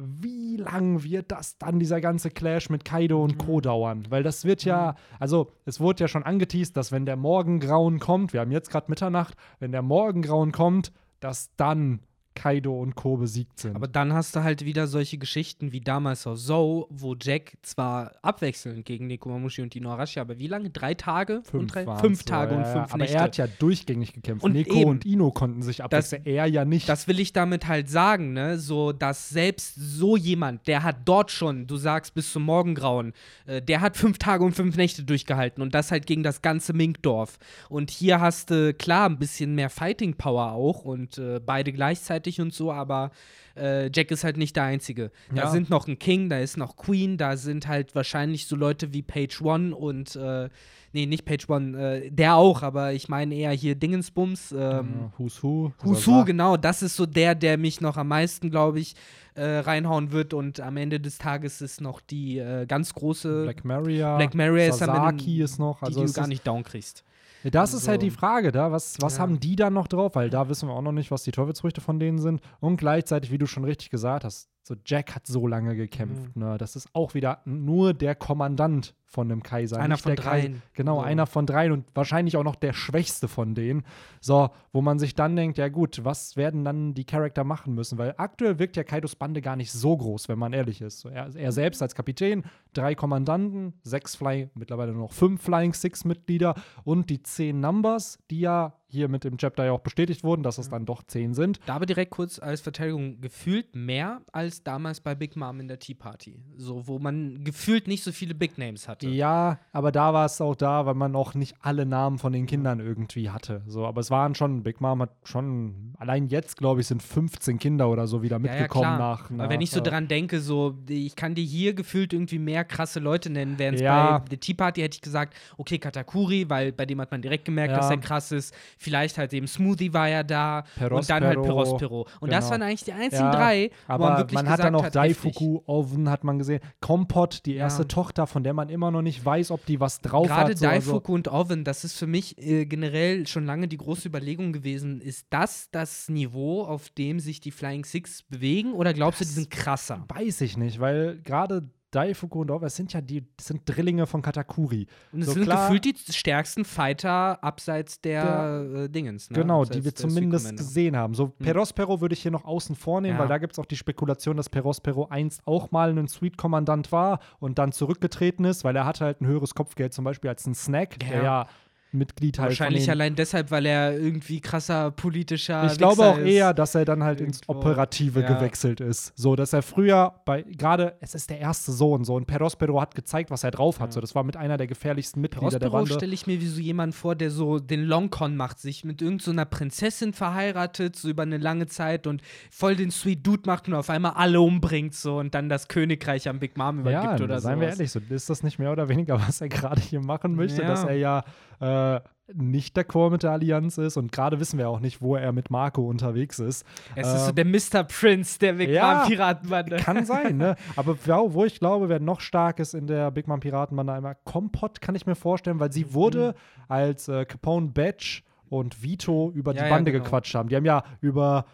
A: Wie lang wird das dann, dieser ganze Clash mit Kaido und Co. dauern? Weil das wird ja, also es wurde ja schon angeteased, dass wenn der Morgengrauen kommt, wir haben jetzt gerade Mitternacht, wenn der Morgengrauen kommt, dass dann Kaido und Co. besiegt sind.
B: Aber dann hast du halt wieder solche Geschichten wie damals auf Zou, wo Jack zwar abwechselnd gegen Nekomamushi und Inuarashi, aber wie lange? Drei Tage?
A: fünf,
B: und drei, fünf Tage
A: ja,
B: und fünf
A: Aber
B: Nächte.
A: er hat ja durchgängig gekämpft.
B: Und
A: Neko
B: eben.
A: und Ino konnten sich abwechseln. Er ja nicht.
B: Das will ich damit halt sagen, ne? So, dass selbst so jemand, der hat dort schon, du sagst bis zum Morgengrauen, äh, der hat fünf Tage und fünf Nächte durchgehalten und das halt gegen das ganze Minkdorf. Und hier hast du klar ein bisschen mehr Fighting Power auch und äh, beide gleichzeitig und so, aber äh, Jack ist halt nicht der Einzige. Da
A: Ja.
B: sind noch ein King, da ist noch Queen, da sind halt wahrscheinlich so Leute wie Page One und äh, nee, nicht Page One, äh, der auch, aber ich meine eher hier Dingensbums. Ähm,
A: Who's Who.
B: Husu,
A: Also,
B: genau, das ist so der, der mich noch am meisten, glaube ich, äh, reinhauen wird. Und am Ende des Tages ist noch die äh, ganz große
A: Black Maria.
B: Black Maria ist am Ende,
A: Sasaki ist noch. Also
B: die
A: es
B: du gar nicht down kriegst.
A: Das ist halt die Frage, da. Was, was
B: Ja.
A: haben die dann noch drauf? Weil da wissen wir auch noch nicht, was die Teufelsfrüchte von denen sind. Und gleichzeitig, wie du schon richtig gesagt hast, so Jack hat so lange gekämpft.
B: Mhm.
A: Ne? Das ist auch wieder nur der Kommandant von einem Kaiser.
B: Einer von dreien.
A: Genau,
B: So.
A: einer von dreien und wahrscheinlich auch noch der schwächste von denen. So, wo man sich dann denkt, ja gut, was werden dann die Charakter machen müssen? Weil aktuell wirkt ja Kaidos Bande gar nicht so groß, wenn man ehrlich ist. So, er, er selbst als Kapitän, drei Kommandanten, sechs Fly, mittlerweile nur noch fünf Flying Six-Mitglieder und die zehn Numbers, die ja hier mit dem Chapter ja auch bestätigt wurden, dass es dann doch zehn sind.
B: Da aber direkt kurz als Verteidigung gefühlt mehr als damals bei Big Mom in der Tea Party. So, wo man gefühlt nicht so viele Big Names hatte.
A: Ja, aber da war es auch da, weil man auch nicht alle Namen von den Kindern irgendwie hatte. So, aber es waren schon, Big Mom hat schon, allein jetzt, glaube ich, sind 15 Kinder oder so wieder
B: Ja, ja,
A: mitgekommen
B: klar.
A: nach,
B: Aber
A: nach.
B: wenn ich so
A: äh,
B: dran denke, so, ich kann dir hier gefühlt irgendwie mehr krasse Leute nennen, während
A: Ja.
B: bei der Tea Party hätte ich gesagt, okay, Katakuri, weil bei dem hat man direkt gemerkt,
A: Ja.
B: dass er krass ist. Vielleicht halt eben Smoothie war ja da und dann halt
A: Perospero.
B: Perospero. Und das
A: Genau.
B: waren eigentlich die einzigen
A: Ja,
B: drei,
A: Aber
B: man wirklich
A: man hat dann
B: heftig.
A: Daifuku, Oven hat man gesehen. Kompott, die
B: Ja.
A: erste Tochter, von der man immer noch nicht weiß, ob die was drauf
B: Gerade
A: hat. so, also-
B: Daifuku und Oven, das ist für mich äh, generell schon lange die große Überlegung gewesen. Ist das das Niveau, auf dem sich die Flying Six bewegen? Oder glaubst du, die
A: Das
B: sind krasser?
A: Weiß ich nicht, weil gerade Daifuku und das sind ja die, sind Drillinge von Katakuri.
B: Und es
A: So
B: sind
A: klar-
B: gefühlt die stärksten Fighter abseits der, äh, Dingens. Ne?
A: Genau,
B: abseits
A: die wir
B: der
A: zumindest gesehen haben. So, Perospero würde ich hier noch außen vornehmen,
B: Ja.
A: weil da gibt es auch die Spekulation, dass Perospero einst auch mal ein Suite-Kommandant war und dann zurückgetreten ist, weil er hatte halt ein höheres Kopfgeld zum Beispiel als ein Snack, der
B: Ja.
A: Ja Mitglied halt
B: Wahrscheinlich allein deshalb, weil er irgendwie krasser politischer.
A: Ich glaube
B: Wichser
A: auch
B: ist.
A: eher, dass er dann halt ins
B: Irgendwo.
A: Operative
B: Ja.
A: gewechselt ist. So, dass er früher bei, gerade, es ist der erste Sohn, so, und Perospero hat gezeigt, was er drauf hat. So, das war mit einer der gefährlichsten Mitglieder der
B: Prospero
A: Bande.
B: stelle ich mir wie so jemand vor, der so den Longcon macht, sich mit irgendeiner Prinzessin verheiratet, so über eine lange Zeit und voll den Sweet Dude macht und auf einmal alle umbringt so und dann das Königreich an Big Mom
A: Ja,
B: übergibt oder so.
A: seien wir ehrlich, so ist das nicht mehr oder weniger, was er gerade hier machen möchte,
B: Ja.
A: dass er ja äh, nicht d'accord mit der Allianz ist und gerade wissen wir auch nicht, wo er mit Marco unterwegs ist.
B: Es ist so
A: Ähm,
B: der Mr. Prince der Big
A: ja,
B: Mom Piratenbande.
A: Kann sein, ne? Aber ja, wo ich glaube, wer noch stark ist in der Big Mom Piratenbande einmal, Kompott kann ich mir vorstellen, weil sie
B: Mhm.
A: wurde als äh, Capone Badge und Vito über
B: Ja,
A: die
B: ja,
A: Bande
B: genau.
A: gequatscht haben. Die haben ja über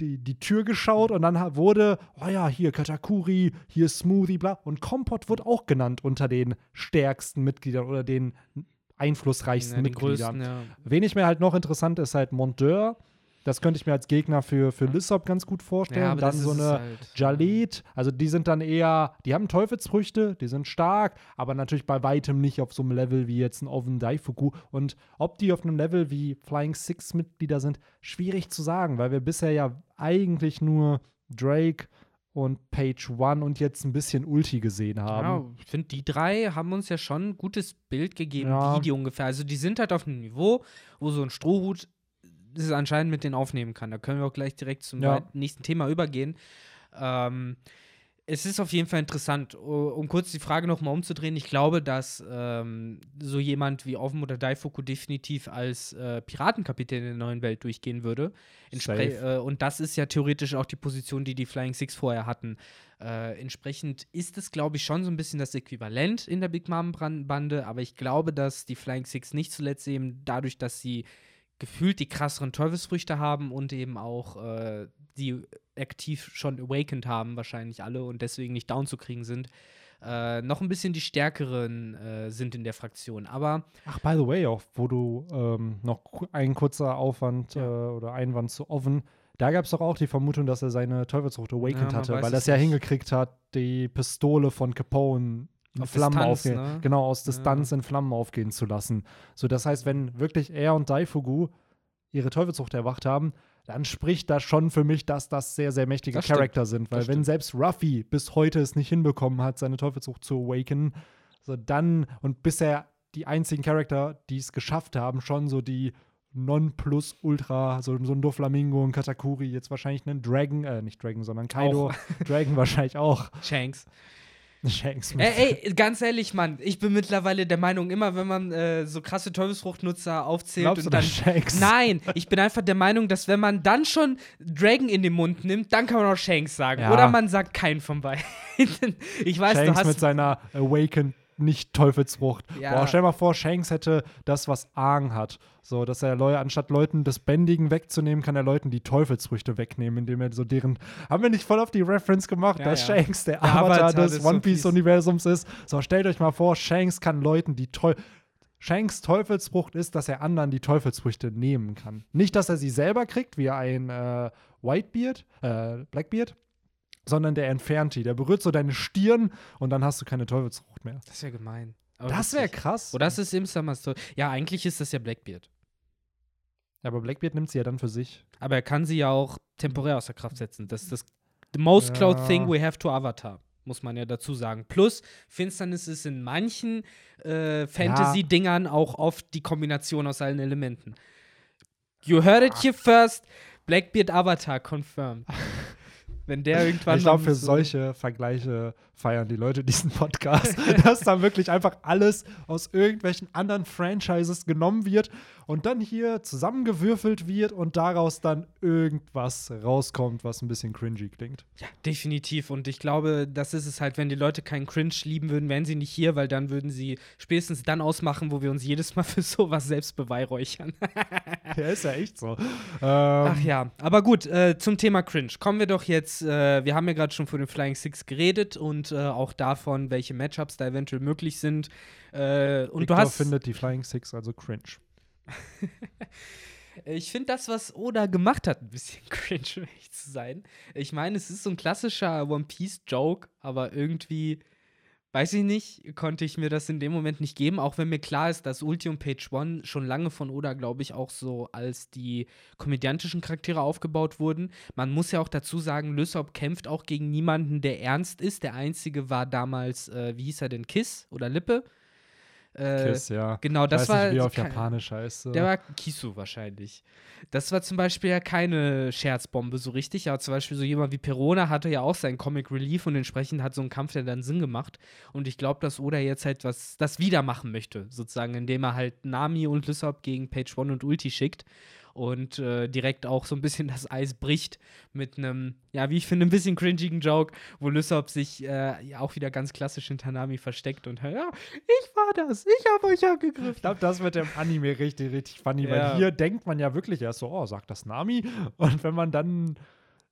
A: die, die Tür geschaut und dann wurde, oh ja, hier Katakuri, hier Smoothie, bla. Und Kompott wird auch genannt unter den stärksten Mitgliedern oder den einflussreichsten
B: Ja,
A: Mitgliedern.
B: größten, ja.
A: Wen ich mir halt noch interessant ist halt Monteur. Das könnte ich mir als Gegner für, für Lissop ganz gut vorstellen.
B: Ja,
A: dann so eine
B: halt.
A: Jalet, also die sind dann eher, die haben Teufelsfrüchte, die sind stark, aber natürlich bei weitem nicht auf so einem Level wie jetzt ein Oven Daifuku. Und ob die auf einem Level wie Flying Six Mitglieder sind, schwierig zu sagen, weil wir bisher ja eigentlich nur Drake und Page One und jetzt ein bisschen Ulti gesehen haben.
B: Ja, ich finde, die drei haben uns ja schon ein gutes Bild gegeben,
A: Ja.
B: wie die ungefähr. Also die sind halt auf einem Niveau, wo so ein Strohhut es anscheinend mit denen aufnehmen kann. Da können wir auch gleich direkt zum
A: Ja.
B: nächsten Thema übergehen. Ähm, es ist auf jeden Fall interessant. Um kurz die Frage nochmal umzudrehen, ich glaube, dass ähm, so jemand wie Oven oder Daifuku definitiv als äh, Piratenkapitän in der neuen Welt durchgehen würde. Äh, und das ist ja theoretisch auch die Position, die die Flying Six vorher hatten. Äh, entsprechend ist es, glaube ich, schon so ein bisschen das Äquivalent in der Big Mom-Bande, aber ich glaube, dass die Flying Six nicht zuletzt eben dadurch, dass sie gefühlt die krasseren Teufelsfrüchte haben und eben auch äh, die aktiv schon awakened haben, wahrscheinlich alle, und deswegen nicht down zu kriegen sind, äh, noch ein bisschen die stärkeren äh, sind in der Fraktion. Aber
A: Ach, by the way, auch wo du ähm, noch ein kurzer Aufwand
B: Ja.
A: äh, oder Einwand zu Oven. Da gab es doch auch die Vermutung, dass er seine Teufelsfrucht awakened
B: Ja,
A: hatte, weil
B: es
A: das ja hingekriegt hat, die Pistole von Capone in
B: Auf
A: Flammen
B: Distanz,
A: aufgehen.
B: ne?
A: Genau, aus Distanz in Flammen aufgehen zu lassen. So, das heißt, wenn wirklich er und Daifugu ihre Teufelsfrucht erwacht haben, dann spricht das schon für mich, dass das sehr, sehr mächtige
B: Das stimmt.
A: Charakter sind. Weil
B: Das
A: wenn
B: stimmt.
A: selbst Ruffy bis heute es nicht hinbekommen hat, seine Teufelsfrucht zu awaken, so dann und bisher die einzigen Charakter, die es geschafft haben, schon so die Non-Plus-Ultra, so, so ein Doflamingo, ein Katakuri, jetzt wahrscheinlich einen Dragon, äh, nicht Dragon, sondern Kaido. Dragon wahrscheinlich auch.
B: Shanks.
A: Shanks
B: Ey, ey, ganz ehrlich, Mann, ich bin mittlerweile der Meinung, immer wenn man äh, so krasse Teufelsfruchtnutzer aufzählt
A: Glaubst du,
B: und dann.
A: Shanks?
B: Nein, ich bin einfach der Meinung, dass wenn man dann schon Dragon in den Mund nimmt, dann kann man auch Shanks sagen.
A: Ja.
B: Oder man sagt keinen von beiden. ich weiß, du
A: Shanks
B: hast.
A: mit seiner Awakened nicht Teufelsfrucht.
B: Ja.
A: Boah, stell mal vor, Shanks hätte das, was Aang hat. So, dass er Leu anstatt Leuten das Bändigen wegzunehmen, kann er Leuten die Teufelsfrüchte wegnehmen, indem er so deren. Haben wir nicht voll auf die Reference gemacht,
B: Ja,
A: dass
B: ja.
A: Shanks der
B: Der
A: Avatar,
B: Avatar
A: des
B: des
A: One
B: One Piece.
A: Piece-Universums ist? So, stellt euch mal vor, Shanks kann Leuten die Teufel. Shanks Teufelsfrucht ist, dass er anderen die Teufelsfrüchte nehmen kann. Nicht, dass er sie selber kriegt, wie ein äh, Whitebeard, äh, Blackbeard, sondern der entfernt die. Der berührt so deine Stirn und dann hast du keine Teufelsfrucht mehr.
B: Das wäre gemein. Aber
A: Das wäre krass.
B: Oder das ist im Summer Story. Ja, eigentlich ist das ja Blackbeard.
A: Ja, aber Blackbeard nimmt sie ja dann für sich.
B: Aber er kann sie ja auch temporär außer Kraft setzen. Das ist das the most
A: Ja.
B: thing we have to Avatar. Muss man ja dazu sagen. Plus, Finsternis ist in manchen äh, Fantasy-Dingern auch oft die Kombination aus allen Elementen. You heard it here first. Blackbeard Avatar confirmed. Wenn der irgendwann.
A: ich glaube, für
B: so-
A: solche Vergleiche feiern die Leute diesen Podcast, dass dann wirklich einfach alles aus irgendwelchen anderen Franchises genommen wird und dann hier zusammengewürfelt wird und daraus dann irgendwas rauskommt, was ein bisschen cringy klingt.
B: Ja, definitiv. Und ich glaube, das ist es halt, wenn die Leute keinen Cringe lieben würden, wären sie nicht hier, weil dann würden sie spätestens dann ausmachen, wo wir uns jedes Mal für sowas selbst beweihräuchern.
A: Ja, ist ja echt so. Ähm,
B: Ach ja, aber gut, äh, zum Thema Cringe. Kommen wir doch jetzt, äh, wir haben ja gerade schon von den Flying Six geredet und äh, auch davon, welche Matchups da eventuell möglich sind. Äh, und
A: Victor
B: du hast.
A: findet die Flying Six also cringe.
B: Ich finde das, was Oda gemacht hat, ein bisschen cringe, um ehrlich zu sein. Ich meine, es ist so ein klassischer One Piece-Joke, aber irgendwie, weiß ich nicht, konnte ich mir das in dem Moment nicht geben, auch wenn mir klar ist, dass Ulti und Page One schon lange von Oda, glaube ich, auch so als die komödiantischen Charaktere aufgebaut wurden. Man muss ja auch dazu sagen, Lysop kämpft auch gegen niemanden, der ernst ist. Der einzige war damals, äh, wie hieß er denn, Kiss oder Lippe? Äh,
A: Kiss, ja.
B: Genau, das
A: Weiß
B: war.
A: nicht, wie auf Japanisch heißt. so.
B: der war Kisu wahrscheinlich. Das war zum Beispiel ja keine Scherzbombe so richtig, aber zum Beispiel so jemand wie Perona hatte ja auch seinen Comic Relief und entsprechend hat so ein Kampf ja dann Sinn gemacht. Und ich glaube, dass Oda jetzt halt was das wieder machen möchte, sozusagen, indem er halt Nami und Lysop gegen Page One und Ulti schickt und äh, direkt auch so ein bisschen das Eis bricht mit einem, ja, wie ich finde, ein bisschen cringigen Joke, wo Lysop sich äh, ja auch wieder ganz klassisch hinter Nami versteckt und ja, ich war das, ich habe euch angegriffen.
A: Ich glaube, das wird im Anime richtig, richtig funny,
B: Ja.
A: weil hier denkt man ja wirklich erst so, oh, sagt das Nami? Und wenn man dann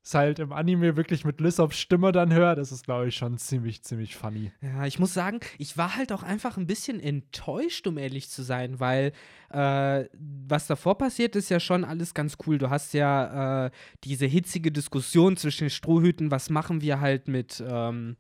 A: es halt im Anime wirklich mit Lysops Stimme dann höre, das ist, glaube ich, schon ziemlich, ziemlich funny.
B: Ja, ich muss sagen, ich war halt auch einfach ein bisschen enttäuscht, um ehrlich zu sein, weil äh, was davor passiert, ist ja schon alles ganz cool. Du hast ja äh, diese hitzige Diskussion zwischen den Strohhüten, was machen wir halt mit. Ähm,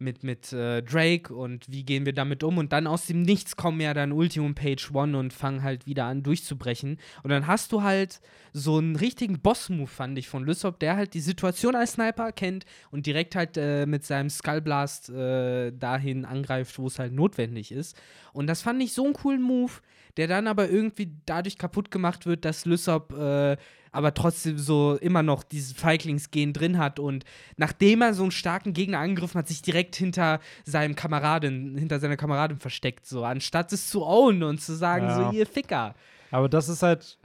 B: mit, mit äh, Drake und wie gehen wir damit um. Und dann aus dem Nichts kommen ja dann Ultimum Page One und fangen halt wieder an durchzubrechen. Und dann hast du halt so einen richtigen Boss-Move, fand ich, von Lysop, der halt die Situation als Sniper kennt und direkt halt äh, mit seinem Skullblast äh, dahin angreift, wo es halt notwendig ist. Und das fand ich so einen coolen Move, der dann aber irgendwie dadurch kaputt gemacht wird, dass Lysop äh, aber trotzdem so immer noch dieses Feiglingsgehen drin hat und nachdem er so einen starken Gegner angegriffen hat, sich direkt hinter seinem Kameraden, hinter seiner Kameradin versteckt, so, anstatt es zu ownen und zu sagen, ja. so, ihr Ficker.
A: Aber das ist halt,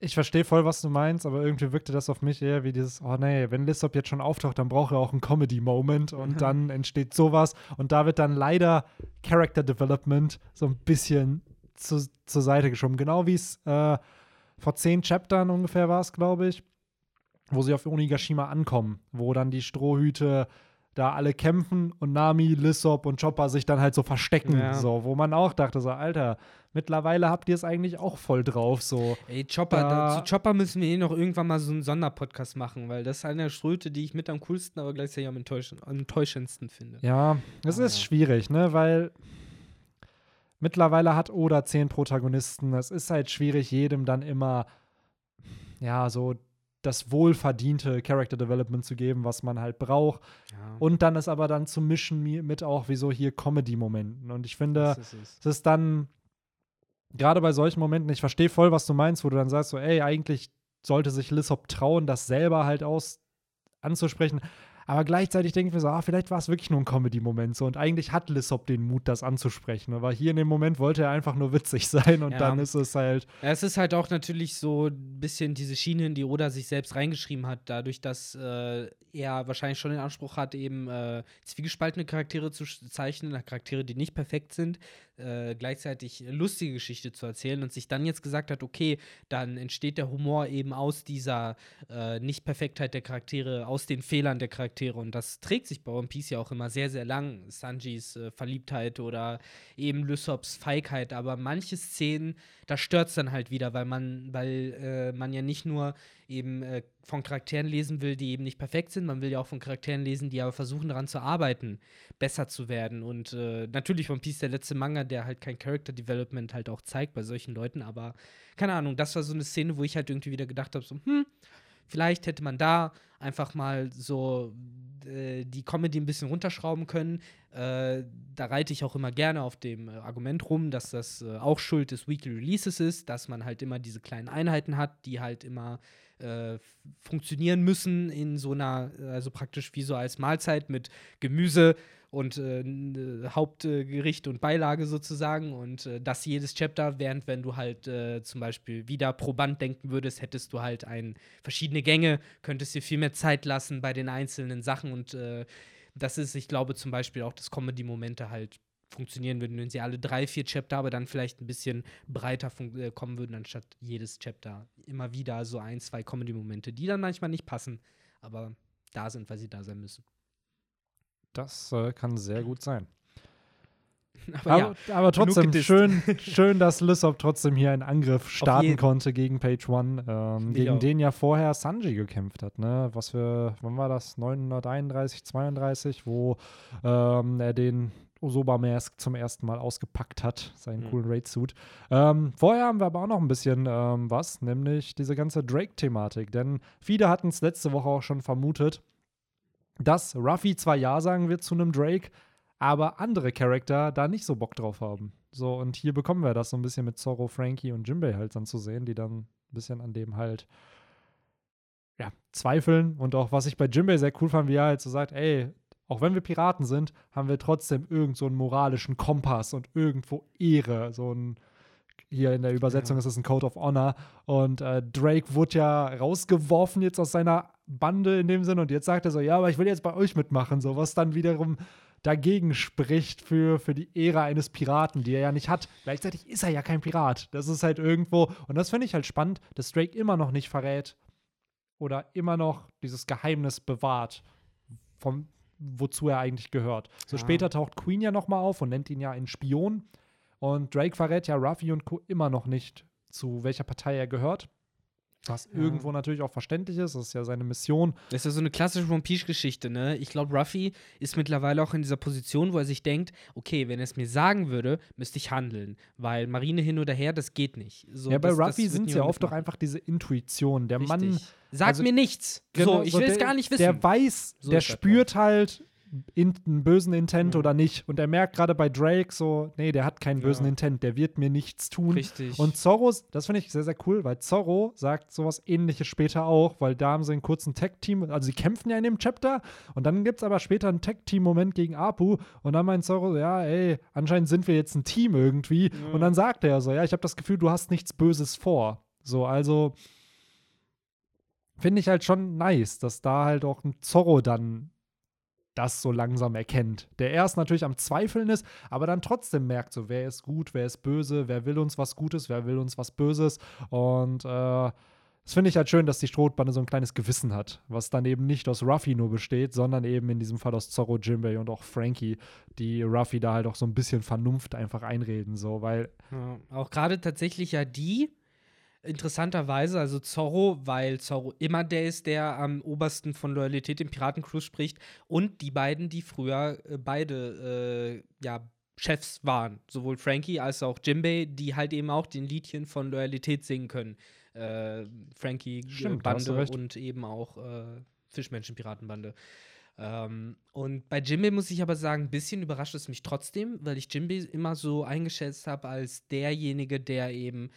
A: ich verstehe voll, was du meinst, aber irgendwie wirkte das auf mich eher wie dieses, oh nee, wenn Lissop jetzt schon auftaucht, dann braucht er auch einen Comedy-Moment und dann entsteht sowas und da wird dann leider Character Development so ein bisschen zu, zur Seite geschoben. Genau wie es äh, vor zehn Chaptern ungefähr war es, glaube ich, wo sie auf Onigashima ankommen, wo dann die Strohhüte da alle kämpfen und Nami, Lissop und Chopper sich dann halt so verstecken, ja. so, wo man auch dachte, so, Alter, mittlerweile habt ihr es eigentlich auch voll drauf, so.
B: Ey, Chopper, da, zu Chopper müssen wir eh noch irgendwann mal so einen Sonderpodcast machen, weil das ist eine der Ströte, die ich mit am coolsten, aber gleichzeitig am, enttäuschendsten finde.
A: Ja, es ist ja. schwierig, ne, weil Mittlerweile hat Oda zehn Protagonisten. Es ist halt schwierig, jedem dann immer, ja, so das wohlverdiente Character Development zu geben, was man halt braucht. Ja. Und dann es aber dann zu mischen mit auch wie so hier Comedy-Momenten. Und ich finde, es ist, ist dann gerade bei solchen Momenten, ich verstehe voll, was du meinst, wo du dann sagst, so, ey, eigentlich sollte sich Lissop trauen, das selber halt aus anzusprechen. Aber gleichzeitig denke ich mir so, ah, vielleicht war es wirklich nur ein Comedy-Moment so. Und eigentlich hat Lissop den Mut, das anzusprechen. Aber hier in dem Moment wollte er einfach nur witzig sein und ja. dann ist es halt.
B: Ja, es ist halt auch natürlich so ein bisschen diese Schiene, in die Oda sich selbst reingeschrieben hat, dadurch, dass äh, er wahrscheinlich schon den Anspruch hat, eben äh, zwiegespaltene Charaktere zu zeichnen, Charaktere, die nicht perfekt sind, äh, gleichzeitig lustige Geschichte zu erzählen und sich dann jetzt gesagt hat, okay, dann entsteht der Humor eben aus dieser äh, Nicht-Perfektheit der Charaktere, aus den Fehlern der Charaktere und das trägt sich bei One Piece ja auch immer sehr, sehr lang. Sanjis äh, Verliebtheit oder eben Lysops Feigheit, aber manche Szenen, da stört es dann halt wieder, weil man, weil äh, man ja nicht nur eben äh, von Charakteren lesen will, die eben nicht perfekt sind. Man will ja auch von Charakteren lesen, die aber versuchen daran zu arbeiten, besser zu werden. Und äh, natürlich One Piece der letzte Manga, der halt kein Character Development halt auch zeigt bei solchen Leuten. Aber keine Ahnung, das war so eine Szene, wo ich halt irgendwie wieder gedacht habe, so, hm, vielleicht hätte man da einfach mal so äh, die Comedy ein bisschen runterschrauben können. Äh, da reite ich auch immer gerne auf dem äh, Argument rum, dass das äh, auch Schuld des Weekly Releases ist, dass man halt immer diese kleinen Einheiten hat, die halt immer äh, funktionieren müssen in so einer, also praktisch wie so als Mahlzeit mit Gemüse und äh, Hauptgericht und Beilage sozusagen und äh, das jedes Chapter, während wenn du halt äh, zum Beispiel wieder pro Band denken würdest, hättest du halt ein, verschiedene Gänge, könntest dir viel mehr Zeit lassen bei den einzelnen Sachen und äh, das ist, ich glaube zum Beispiel auch, dass Comedy-Momente halt funktionieren würden, wenn sie alle drei, vier Chapter aber dann vielleicht ein bisschen breiter äh, kommen würden, anstatt jedes Chapter immer wieder so ein, zwei Comedy-Momente, die dann manchmal nicht passen, aber da sind, weil sie da sein müssen.
A: Das äh, kann sehr gut sein. Aber, aber, ja, aber trotzdem schön, schön, dass Lysop trotzdem hier einen Angriff starten konnte gegen Page One, ähm, gegen den ja vorher Sanji gekämpft hat. Ne? Was für, wann war das? 931, 32, wo ähm, er den Osoba Mask zum ersten Mal ausgepackt hat, seinen mhm. coolen Raid-Suit. Ähm, vorher haben wir aber auch noch ein bisschen ähm, was, nämlich diese ganze Drake-Thematik. Denn viele hatten es letzte Woche auch schon vermutet, dass Ruffy zwar Ja sagen wird zu einem Drake, aber andere Charakter da nicht so Bock drauf haben. So, und hier bekommen wir das so ein bisschen mit Zorro, Frankie und Jimbei halt dann zu sehen, die dann ein bisschen an dem halt ja, zweifeln. Und auch was ich bei Jimbei sehr cool fand, wie er halt so sagt, ey, auch wenn wir Piraten sind, haben wir trotzdem irgend so einen moralischen Kompass und irgendwo Ehre. So ein, hier in der Übersetzung ja. ist es ein Code of Honor. Und äh, Drake wurde ja rausgeworfen jetzt aus seiner Bande in dem Sinne. Und jetzt sagt er so, ja, aber ich will jetzt bei euch mitmachen. So, was dann wiederum dagegen spricht für, für die Ehre eines Piraten, die er ja nicht hat. Gleichzeitig ist er ja kein Pirat. Das ist halt irgendwo, und das finde ich halt spannend, dass Drake immer noch nicht verrät, oder immer noch dieses Geheimnis bewahrt, vom, wozu er eigentlich gehört. So
B: Ja.
A: später taucht Queen ja nochmal auf und nennt ihn ja einen Spion. Und Drake verrät ja Ruffy und Co. immer noch nicht, zu welcher Partei er gehört. Was
B: Ja.
A: irgendwo natürlich auch verständlich ist, das ist ja seine Mission.
B: Das ist ja so eine klassische One Piece-Geschichte, ne? Ich glaube, Ruffy ist mittlerweile auch in dieser Position, wo er sich denkt, okay, wenn er es mir sagen würde, müsste ich handeln. Weil Marine hin oder her, das geht nicht. So,
A: ja, bei
B: das,
A: Ruffy sind es ja oft doch einfach diese Intuition. Der Mann
B: Richtig. Sag
A: also-
B: mir nichts.
A: Genau,
B: so, ich will es gar nicht wissen.
A: Der weiß,
B: So
A: der spürt halt in, einen bösen Intent
B: Mhm.
A: oder nicht. Und er merkt gerade bei Drake so, nee, der hat keinen
B: Ja.
A: bösen Intent, der wird mir nichts tun.
B: Richtig.
A: Und Zorro, das finde ich sehr, sehr cool, weil Zorro sagt sowas ähnliches später auch, weil da haben sie einen kurzen Tag-Team, also sie kämpfen ja in dem Chapter und dann gibt es aber später einen Tag-Team-Moment gegen Apu und dann meint Zorro, so, ja, ey, anscheinend sind wir jetzt ein Team irgendwie. Und dann sagt er so, ja, ich habe das Gefühl, du hast nichts Böses vor. So, also finde ich halt schon nice, dass da halt auch ein Zorro dann das so langsam erkennt. Der erst natürlich am Zweifeln ist, aber dann trotzdem merkt, so, wer ist gut, wer ist böse, wer will uns was Gutes, wer will uns was Böses. Und äh, das finde ich halt schön, dass die Strohbande so ein kleines Gewissen hat, was dann eben nicht aus Ruffy nur besteht, sondern eben in diesem Fall aus Zorro, Jimbei und auch Frankie, die Ruffy da halt auch so ein bisschen Vernunft einfach einreden, so, weil
B: Ja, auch gerade tatsächlich ja die, interessanterweise, also Zorro, weil Zorro immer der ist, der am obersten von Loyalität im Piratencrew spricht und die beiden, die früher äh, beide äh, ja, Chefs waren, sowohl Frankie als auch Jimbei, die halt eben auch den Liedchen von Loyalität singen können. Äh, Frankie äh,
A: Stimmt,
B: Bande und eben auch äh, Fischmenschen-Piratenbande. Ähm, und bei Jimbei muss ich aber sagen, ein bisschen überrascht es mich trotzdem, weil ich Jimbei immer so eingeschätzt habe als derjenige, der eben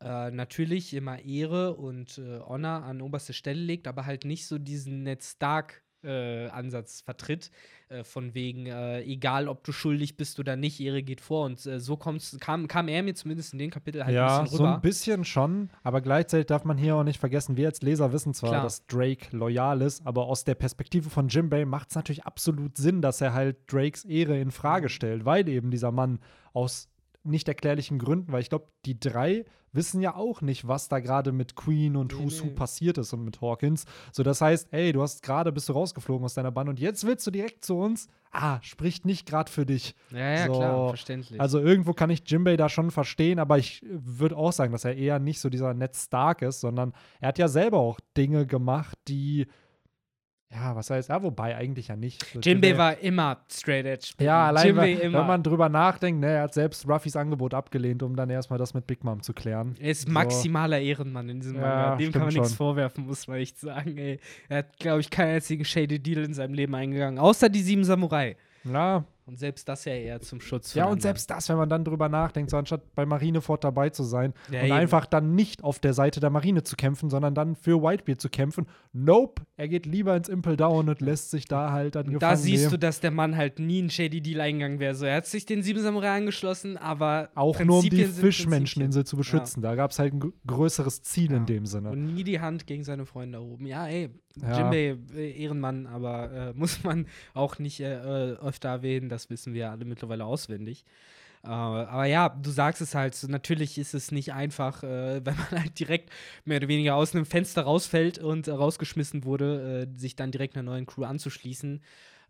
B: äh, natürlich immer Ehre und äh, Honor an oberste Stelle legt, aber halt nicht so diesen Ned Stark äh, Ansatz vertritt, äh, von wegen, äh, egal ob du schuldig bist oder nicht, Ehre geht vor. Und äh, so kam, kam er mir zumindest in dem Kapitel halt
A: ja,
B: ein bisschen
A: so
B: rüber.
A: ein bisschen schon, aber gleichzeitig darf man hier auch nicht vergessen, wir als Leser wissen zwar,
B: Klar.
A: dass Drake loyal ist, aber aus der Perspektive von Jimbei macht es natürlich absolut Sinn, dass er halt Drakes Ehre in Frage stellt, weil eben dieser Mann aus nicht erklärlichen Gründen, weil ich glaube, die drei wissen ja auch nicht, was da gerade mit Queen und
B: Nee,
A: Who's Who
B: nee.
A: passiert ist und mit Hawkins. So, das heißt, ey, du hast gerade bist du rausgeflogen aus deiner Band und jetzt willst du direkt zu uns. Ah, spricht nicht gerade für dich.
B: ja, ja,
A: so,
B: klar, verständlich.
A: Also irgendwo kann ich Jimbei da schon verstehen, aber ich würde auch sagen, dass er eher nicht so dieser Ned Stark ist, sondern er hat ja selber auch Dinge gemacht, die ja, was heißt, ja, wobei eigentlich ja nicht. So,
B: Jimbei war immer straight edge.
A: ja, allein
B: Jimbei
A: wenn,
B: immer.
A: wenn man drüber nachdenkt, ne, er hat selbst Ruffys Angebot abgelehnt, um dann erstmal das mit Big Mom zu klären.
B: er ist
A: So.
B: maximaler Ehrenmann in diesem
A: Ja,
B: Manga. Dem kann man nichts vorwerfen, muss man echt sagen. Ey. Er hat, glaube ich, keinen einzigen Shady Deal in seinem Leben eingegangen, außer die sieben Samurai.
A: Ja,
B: Und selbst das ja eher zum Schutz
A: ja, und
B: anderen.
A: selbst das, wenn man dann drüber nachdenkt, so anstatt bei Marineford dabei zu sein
B: Ja,
A: und
B: eben.
A: einfach dann nicht auf der Seite der Marine zu kämpfen, sondern dann für Whitebeard zu kämpfen. Nope, er geht lieber ins Impel Down und lässt sich da halt dann
B: da siehst du,
A: nehmen.
B: dass der Mann halt nie ein Shady Deal eingegangen wäre. So, er hat sich den sieben Samurai angeschlossen, aber
A: Auch nur um die Fischmenscheninsel zu beschützen. Da gab es halt ein gr- größeres Ziel
B: Ja.
A: in dem Sinne.
B: Und nie die Hand gegen seine Freunde erhoben. Ja, ey,
A: Ja.
B: Jimbei, äh, Ehrenmann, aber äh, muss man auch nicht äh, äh, öfter erwähnen, das wissen wir alle mittlerweile auswendig. Aber ja, du sagst es halt, natürlich ist es nicht einfach, wenn man halt direkt mehr oder weniger aus einem Fenster rausfällt und rausgeschmissen wurde, sich dann direkt einer neuen Crew anzuschließen.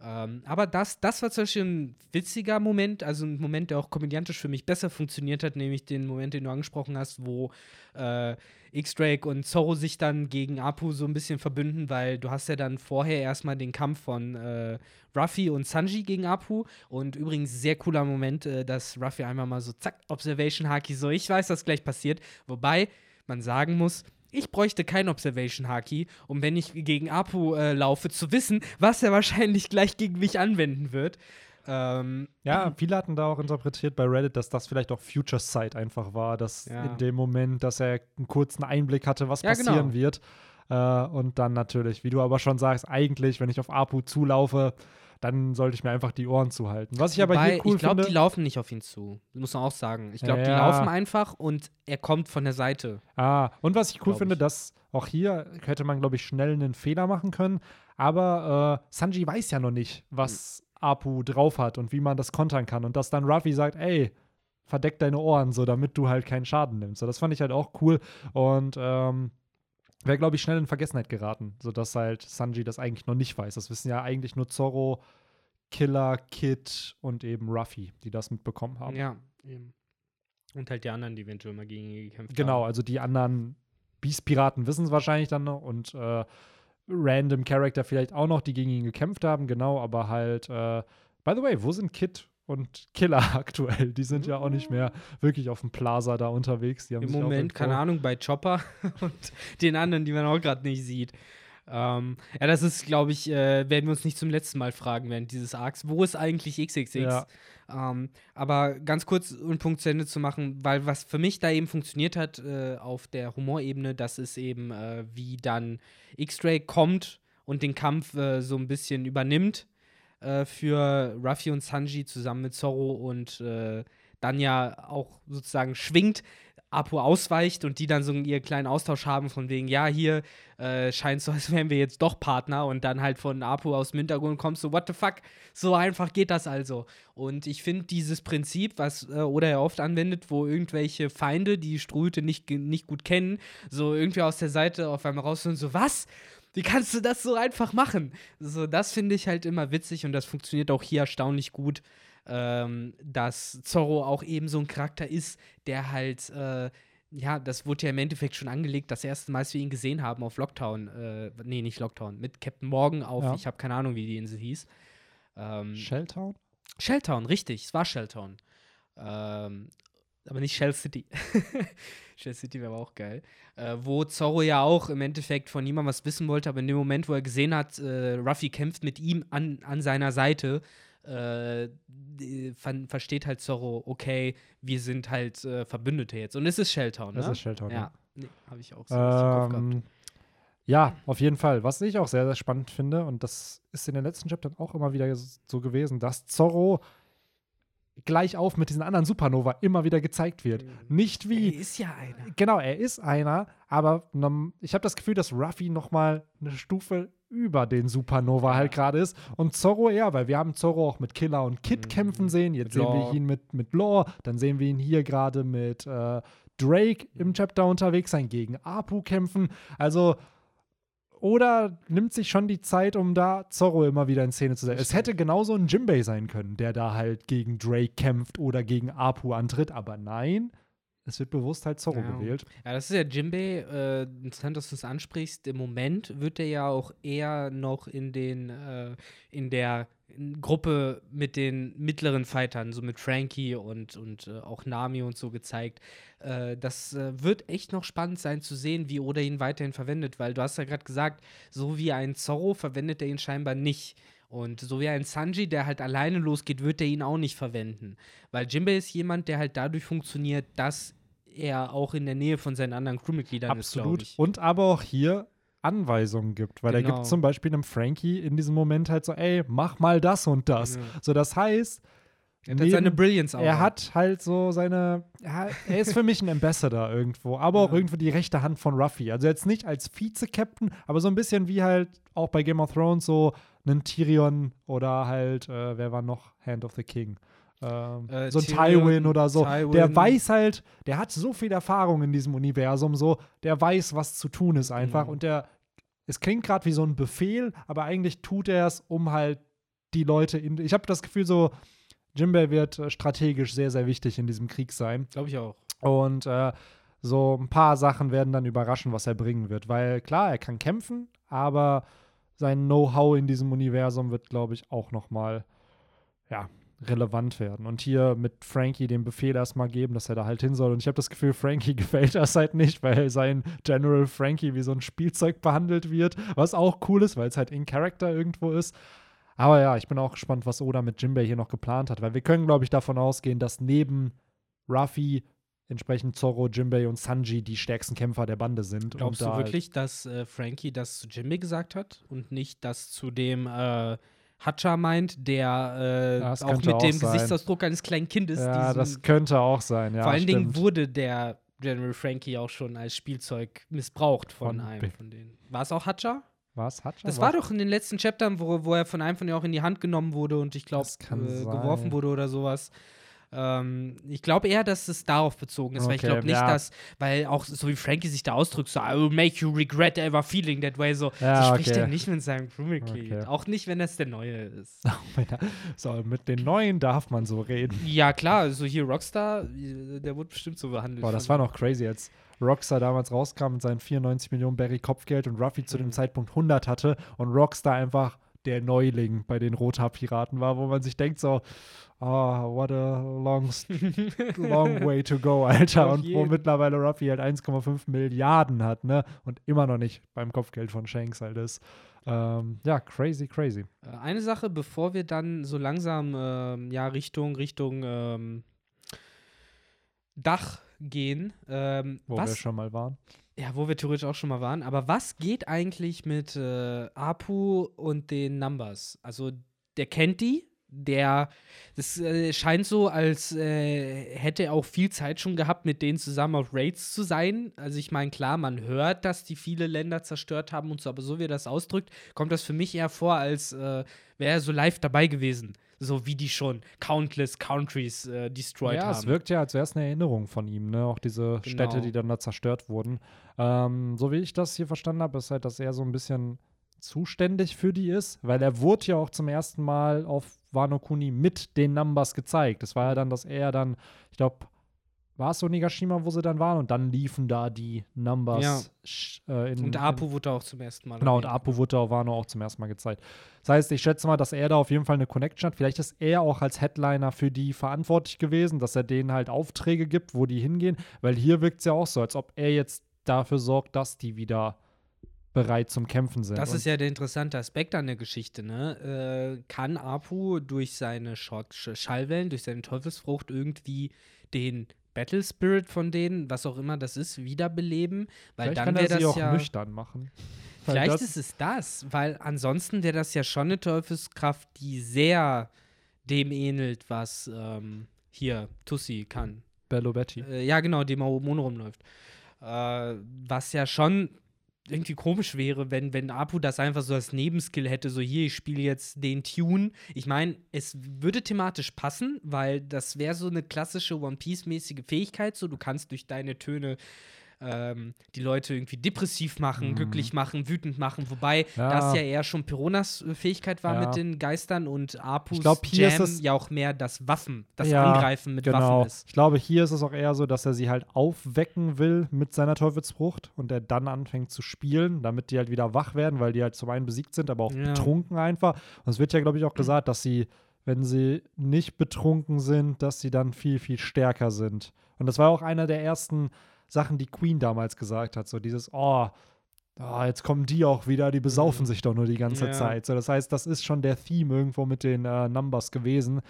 B: Ähm, aber das, das war zum Beispiel ein witziger Moment, also ein Moment, der auch komödiantisch für mich besser funktioniert hat, nämlich den Moment, den du angesprochen hast, wo äh, X-Drake und Zorro sich dann gegen Apu so ein bisschen verbünden, weil du hast ja dann vorher erstmal den Kampf von äh, Ruffy und Sanji gegen Apu. Und übrigens sehr cooler Moment, äh, dass Ruffy einmal mal so zack, Observation Haki, so ich weiß, was gleich passiert, wobei man sagen muss, ich bräuchte kein Observation Haki, um wenn ich gegen Apu äh, laufe, zu wissen, was er wahrscheinlich gleich gegen mich anwenden wird. Ähm,
A: Ja, viele hatten da auch interpretiert bei Reddit, dass das vielleicht auch Future Sight einfach war, dass
B: Ja.
A: in dem Moment, dass er einen kurzen Einblick hatte, was
B: Ja,
A: passieren
B: genau.
A: wird. Äh, und dann natürlich, wie du aber schon sagst, eigentlich, wenn ich auf Apu zulaufe, dann sollte ich mir einfach die Ohren zuhalten. Was ich aber
B: Wobei,
A: hier cool
B: ich glaube,
A: finde.
B: die laufen nicht auf ihn zu. Muss man auch sagen. Ich glaube, die
A: Ja.
B: laufen einfach und er kommt von der Seite.
A: Ah, und was ich cool
B: Glaub
A: finde,
B: ich.
A: dass auch hier hätte man, glaube ich, schnell einen Fehler machen können. Aber äh, Sanji weiß ja noch nicht, was Apu drauf hat und wie man das kontern kann. Und dass dann Ruffy sagt, ey, verdeck deine Ohren, so damit du halt keinen Schaden nimmst. So, das fand ich halt auch cool. Und ähm, wäre, glaube ich, schnell in Vergessenheit geraten, sodass halt Sanji das eigentlich noch nicht weiß. Das wissen ja eigentlich nur Zorro, Killer, Kid und eben Ruffy, die das mitbekommen haben.
B: Ja, eben. Und halt die anderen, die eventuell mal gegen ihn gekämpft
A: Genau,
B: haben.
A: also die anderen Beast-Piraten wissen es wahrscheinlich dann noch und äh, random Charakter vielleicht auch noch, die gegen ihn gekämpft haben, genau, aber halt, äh, by the way, wo sind Kid und Killer aktuell? Die sind ja auch nicht mehr wirklich auf dem Plaza da unterwegs.
B: Im Moment, keine Ahnung, bei Chopper und den anderen, die man auch gerade nicht sieht. Ähm, ja, das ist, glaube ich, äh, werden wir uns nicht zum letzten Mal fragen während dieses Arcs. Wo ist eigentlich XXX?
A: Ja.
B: Ähm, aber ganz kurz einen Punkt zu Ende zu machen, weil was für mich da eben funktioniert hat äh, auf der Humorebene, das ist eben, äh, wie dann X-Ray kommt und den Kampf äh, so ein bisschen übernimmt äh, für Ruffy und Sanji zusammen mit Zorro und äh, dann ja auch sozusagen schwingt, Apu ausweicht und die dann so ihren kleinen Austausch haben von wegen, ja, hier äh, scheint so, als wären wir jetzt doch Partner und dann halt von Apu aus dem Hintergrund kommt so, what the fuck, so einfach geht das also. Und ich finde dieses Prinzip, was äh, Oda ja oft anwendet, wo irgendwelche Feinde, die Strute nicht, nicht gut kennen, so irgendwie aus der Seite auf einmal raus und so, was? Wie kannst du das so einfach machen? So, das finde ich halt immer witzig und das funktioniert auch hier erstaunlich gut, ähm, dass Zorro auch eben so ein Charakter ist, der halt, äh, ja, das wurde ja im Endeffekt schon angelegt, das erste Mal, als wir ihn gesehen haben auf Lockdown, äh, nee, nicht Lockdown, mit Captain Morgan auf,
A: Ja.
B: ich habe keine Ahnung, wie die Insel hieß. Ähm,
A: Shelltown?
B: Shelltown, richtig, es war Shelltown. Ähm, aber nicht Shell City. Shell City wäre aber auch geil. Äh, wo Zorro ja auch im Endeffekt von niemandem was wissen wollte, aber in dem Moment, wo er gesehen hat, äh, Ruffy kämpft mit ihm an, an seiner Seite, äh, ver versteht halt Zorro, okay, wir sind halt äh, Verbündete jetzt. Und es ist Shelltown, ne?
A: Das ist Shelltown, ja.
B: Ja, nee, habe ich auch so.
A: Ähm, ja, auf jeden Fall. Was ich auch sehr, sehr spannend finde, und das ist in den letzten Chaptern auch immer wieder so gewesen, dass Zorro gleich auf mit diesen anderen Supernova immer wieder gezeigt wird. Nicht wie.
B: Er ist ja einer.
A: Genau, er ist einer, aber ich habe das Gefühl, dass Ruffy noch mal eine Stufe über den Supernova halt gerade ist und Zorro eher, weil wir haben Zorro auch mit Killer und Kid
B: Mhm.
A: kämpfen sehen. Jetzt sehen wir ihn mit, mit Law, dann sehen wir ihn hier gerade mit äh, Drake
B: Mhm.
A: im Chapter unterwegs sein, gegen Apu kämpfen. Also oder nimmt sich schon die Zeit, um da Zorro immer wieder in Szene zu setzen. Es hätte genauso ein Jimbei sein können, der da halt gegen Drake kämpft oder gegen Apu antritt, aber nein, es wird bewusst halt Zorro
B: Ja.
A: gewählt.
B: Ja, das ist ja Jimbei. Äh, interessant, dass du es ansprichst. Im Moment wird er ja auch eher noch in den äh, in der Gruppe mit den mittleren Fightern, so mit Frankie und, und äh, auch Nami und so gezeigt. Äh, das äh, wird echt noch spannend sein zu sehen, wie Oda ihn weiterhin verwendet, weil du hast ja gerade gesagt, so wie ein Zorro verwendet er ihn scheinbar nicht. Und so wie ein Sanji, der halt alleine losgeht, wird er ihn auch nicht verwenden. Weil Jimbei ist jemand, der halt dadurch funktioniert, dass er auch in der Nähe von seinen anderen Crewmitgliedern ist, glaube
A: Absolut. Und aber auch hier Anweisungen gibt, weil er
B: Genau.
A: gibt zum Beispiel einem Frankie in diesem Moment halt so, ey, mach mal das und das.
B: Ja.
A: So, das heißt,
B: Er hat halt seine Brilliance auch.
A: er hat halt so seine, ja, er ist für mich ein Ambassador irgendwo, aber auch
B: Ja.
A: irgendwo die rechte Hand von Ruffy. Also jetzt nicht als Vize-Captain, aber so ein bisschen wie halt auch bei Game of Thrones so einen Tyrion oder halt, äh, wer war noch? Hand of the King. Ähm,
B: Äh,
A: so ein
B: Tyrion,
A: Tywin oder so. Der
B: Tywin.
A: weiß halt, der hat so viel Erfahrung in diesem Universum, so, der weiß, was zu tun ist einfach.
B: Genau.
A: Und der, es klingt gerade wie so ein Befehl, aber eigentlich tut er es, um halt die Leute in. Ich habe das Gefühl, so, Jimbei wird äh, strategisch sehr, sehr wichtig in diesem Krieg sein.
B: Glaube ich auch.
A: Und äh, so ein paar Sachen werden dann überraschen, was er bringen wird. Weil klar, er kann kämpfen, aber sein Know-how in diesem Universum wird, glaube ich, auch noch mal ja, relevant werden. Und hier mit Frankie den Befehl erstmal geben, dass er da halt hin soll. Und ich habe das Gefühl, Frankie gefällt das halt nicht, weil sein General Frankie wie so ein Spielzeug behandelt wird, was auch cool ist, weil es halt in Character irgendwo ist. Aber ja, ich bin auch gespannt, was Oda mit Jimbei hier noch geplant hat, weil wir können, glaube ich, davon ausgehen, dass neben Ruffy entsprechend Zorro, Jimbei und Sanji die stärksten Kämpfer der Bande sind.
B: Glaubst du
A: da
B: wirklich, dass äh, Frankie das zu Jimbei gesagt hat und nicht das zu dem äh, Hatcha meint, der äh, auch mit
A: auch
B: dem
A: sein.
B: Gesichtsausdruck eines kleinen Kindes
A: Ja,
B: diesen-
A: das könnte auch sein, ja.
B: Vor allen Dingen
A: stimmt.
B: wurde der General Frankie auch schon als Spielzeug missbraucht von,
A: Von
B: einem von denen. War es auch Hatcha?
A: Was? Hatcha?
B: Das war doch in den letzten Chaptern, wo, wo er von einem von denen auch in die Hand genommen wurde und ich glaube äh, geworfen wurde oder sowas. Ähm, ich glaube eher, dass es darauf bezogen ist, weil ich
A: Okay,
B: glaube nicht,
A: ja.
B: dass, weil auch so wie Frankie sich da ausdrückt, so I will make you regret ever feeling that way, so,
A: Ja,
B: so spricht
A: okay.
B: er nicht mit seinem Crewmitglied.
A: Okay.
B: Auch nicht, wenn das der Neue ist.
A: so, mit den Neuen darf man so reden.
B: ja, klar, so hier Rockstar, äh, der wurde bestimmt so behandelt.
A: Boah, das war noch crazy, als Rockstar damals rauskam mit seinen 94 Millionen Barry Kopfgeld und Ruffy zu dem
B: Mhm.
A: Zeitpunkt 100 hatte und Rockstar einfach der Neuling bei den Rothaarpiraten war, wo man sich denkt so, ah, what a long, long way to go, Alter. Und wo mittlerweile Ruffy halt 1,5 Milliarden hat, ne? Und immer noch nicht beim Kopfgeld von Shanks halt ist. Ähm, ja, crazy, crazy.
B: Äh, Eine Sache, bevor wir dann so langsam ähm, ja, Richtung, Richtung ähm, Dach gehen. Ähm,
A: Wo wir
B: was,
A: schon mal waren.
B: Ja, wo wir theoretisch auch schon mal waren. Aber was geht eigentlich mit äh, Apu und den Numbers? Also, der kennt die. Der, das äh, scheint so, als äh, hätte er auch viel Zeit schon gehabt, mit denen zusammen auf Raids zu sein. Also ich meine, klar, man hört, dass die viele Länder zerstört haben und so, aber so wie er das ausdrückt, kommt das für mich eher vor, als äh, wäre er so live dabei gewesen. So wie die schon countless countries äh, destroyed
A: Ja,
B: haben.
A: es wirkt ja es eine Erinnerung von ihm, ne? Auch diese Städte,
B: Genau.
A: die dann da zerstört wurden. Ähm, so wie ich das hier verstanden habe, ist halt, dass er so ein bisschen zuständig für die ist, weil er wurde ja auch zum ersten Mal auf Wano Kuni mit den Numbers gezeigt. Das war ja dann, dass er dann, ich glaube, war es so Nigashima, wo sie dann waren und dann liefen da die Numbers.
B: Ja.
A: Äh, in,
B: und
A: in,
B: Apu wurde auch zum ersten Mal.
A: Genau, und. Apu wurde auf Wano auch zum ersten Mal gezeigt. Das heißt, ich schätze mal, dass er da auf jeden Fall eine Connection hat. Vielleicht ist er auch als Headliner für die verantwortlich gewesen, dass er denen halt Aufträge gibt, wo die hingehen. Weil hier wirkt es ja auch so, als ob er jetzt dafür sorgt, dass die wieder bereit zum Kämpfen sind.
B: Das ist ja der interessante Aspekt an der Geschichte, ne? Äh, kann Apu durch seine Schallwellen, durch seine Teufelsfrucht irgendwie den Battle Spirit von denen, was auch immer das ist, wiederbeleben? Weil
A: Vielleicht
B: dann
A: kann
B: wäre
A: er sie
B: das
A: auch
B: ja.
A: nüchtern machen.
B: Vielleicht
A: das,
B: ist es das, weil ansonsten wäre das ja schon eine Teufelskraft, die sehr dem ähnelt, was ähm, hier Tussi kann.
A: Bello Betty.
B: Äh, ja, genau, dem Mono rumläuft. Äh, was ja schon irgendwie komisch wäre, wenn, wenn Apu das einfach so als Nebenskill hätte, so hier, ich spiele jetzt den Tune. Ich meine, es würde thematisch passen, weil das wäre so eine klassische One Piece-mäßige Fähigkeit, so du kannst durch deine Töne ähm, die Leute irgendwie depressiv machen,
A: Mhm.
B: glücklich machen, wütend machen, wobei
A: Ja.
B: das ja eher schon Peronas äh, Fähigkeit war
A: Ja.
B: mit den Geistern und Apus
A: Ich glaub, hier ist
B: Jam
A: es-
B: ja auch mehr das Waffen, das
A: Ja,
B: Angreifen mit
A: Genau.
B: Waffen ist.
A: Ich glaube, hier ist es auch eher so, dass er sie halt aufwecken will mit seiner Teufelsfrucht und er dann anfängt zu spielen, damit die halt wieder wach werden, weil die halt zum einen besiegt sind, aber auch betrunken einfach. Und es wird ja, glaube ich, auch gesagt, dass sie, wenn sie nicht betrunken sind, dass sie dann viel, viel stärker sind. Und das war auch einer der ersten Sachen, die Queen damals gesagt hat. So dieses, oh, oh jetzt kommen die auch wieder, die besaufen
B: Mhm.
A: sich doch nur die ganze
B: Ja.
A: Zeit. So, das heißt, das ist schon der Theme irgendwo mit den äh, Numbers gewesen.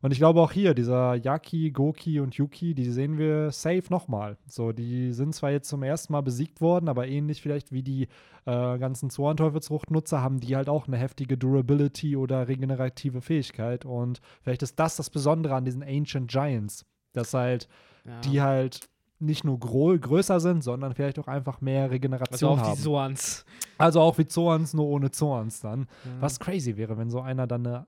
A: Und ich glaube auch hier, dieser Yaki, Goki und Yuki, die sehen wir safe nochmal. So, die sind zwar jetzt zum ersten Mal besiegt worden, aber ähnlich vielleicht wie die äh, ganzen Zoan-Teufelsfrucht-Nutzer haben die halt auch eine heftige Durability oder regenerative Fähigkeit. Und vielleicht ist das das Besondere an diesen Ancient Giants, dass halt
B: Ja.
A: die halt nicht nur größer sind, sondern vielleicht auch einfach mehr
B: also
A: Regeneration
B: auch
A: haben.
B: die Soans.
A: also auch wie Zoans, nur ohne Zoans dann.
B: Ja.
A: Was crazy wäre, wenn so einer dann eine,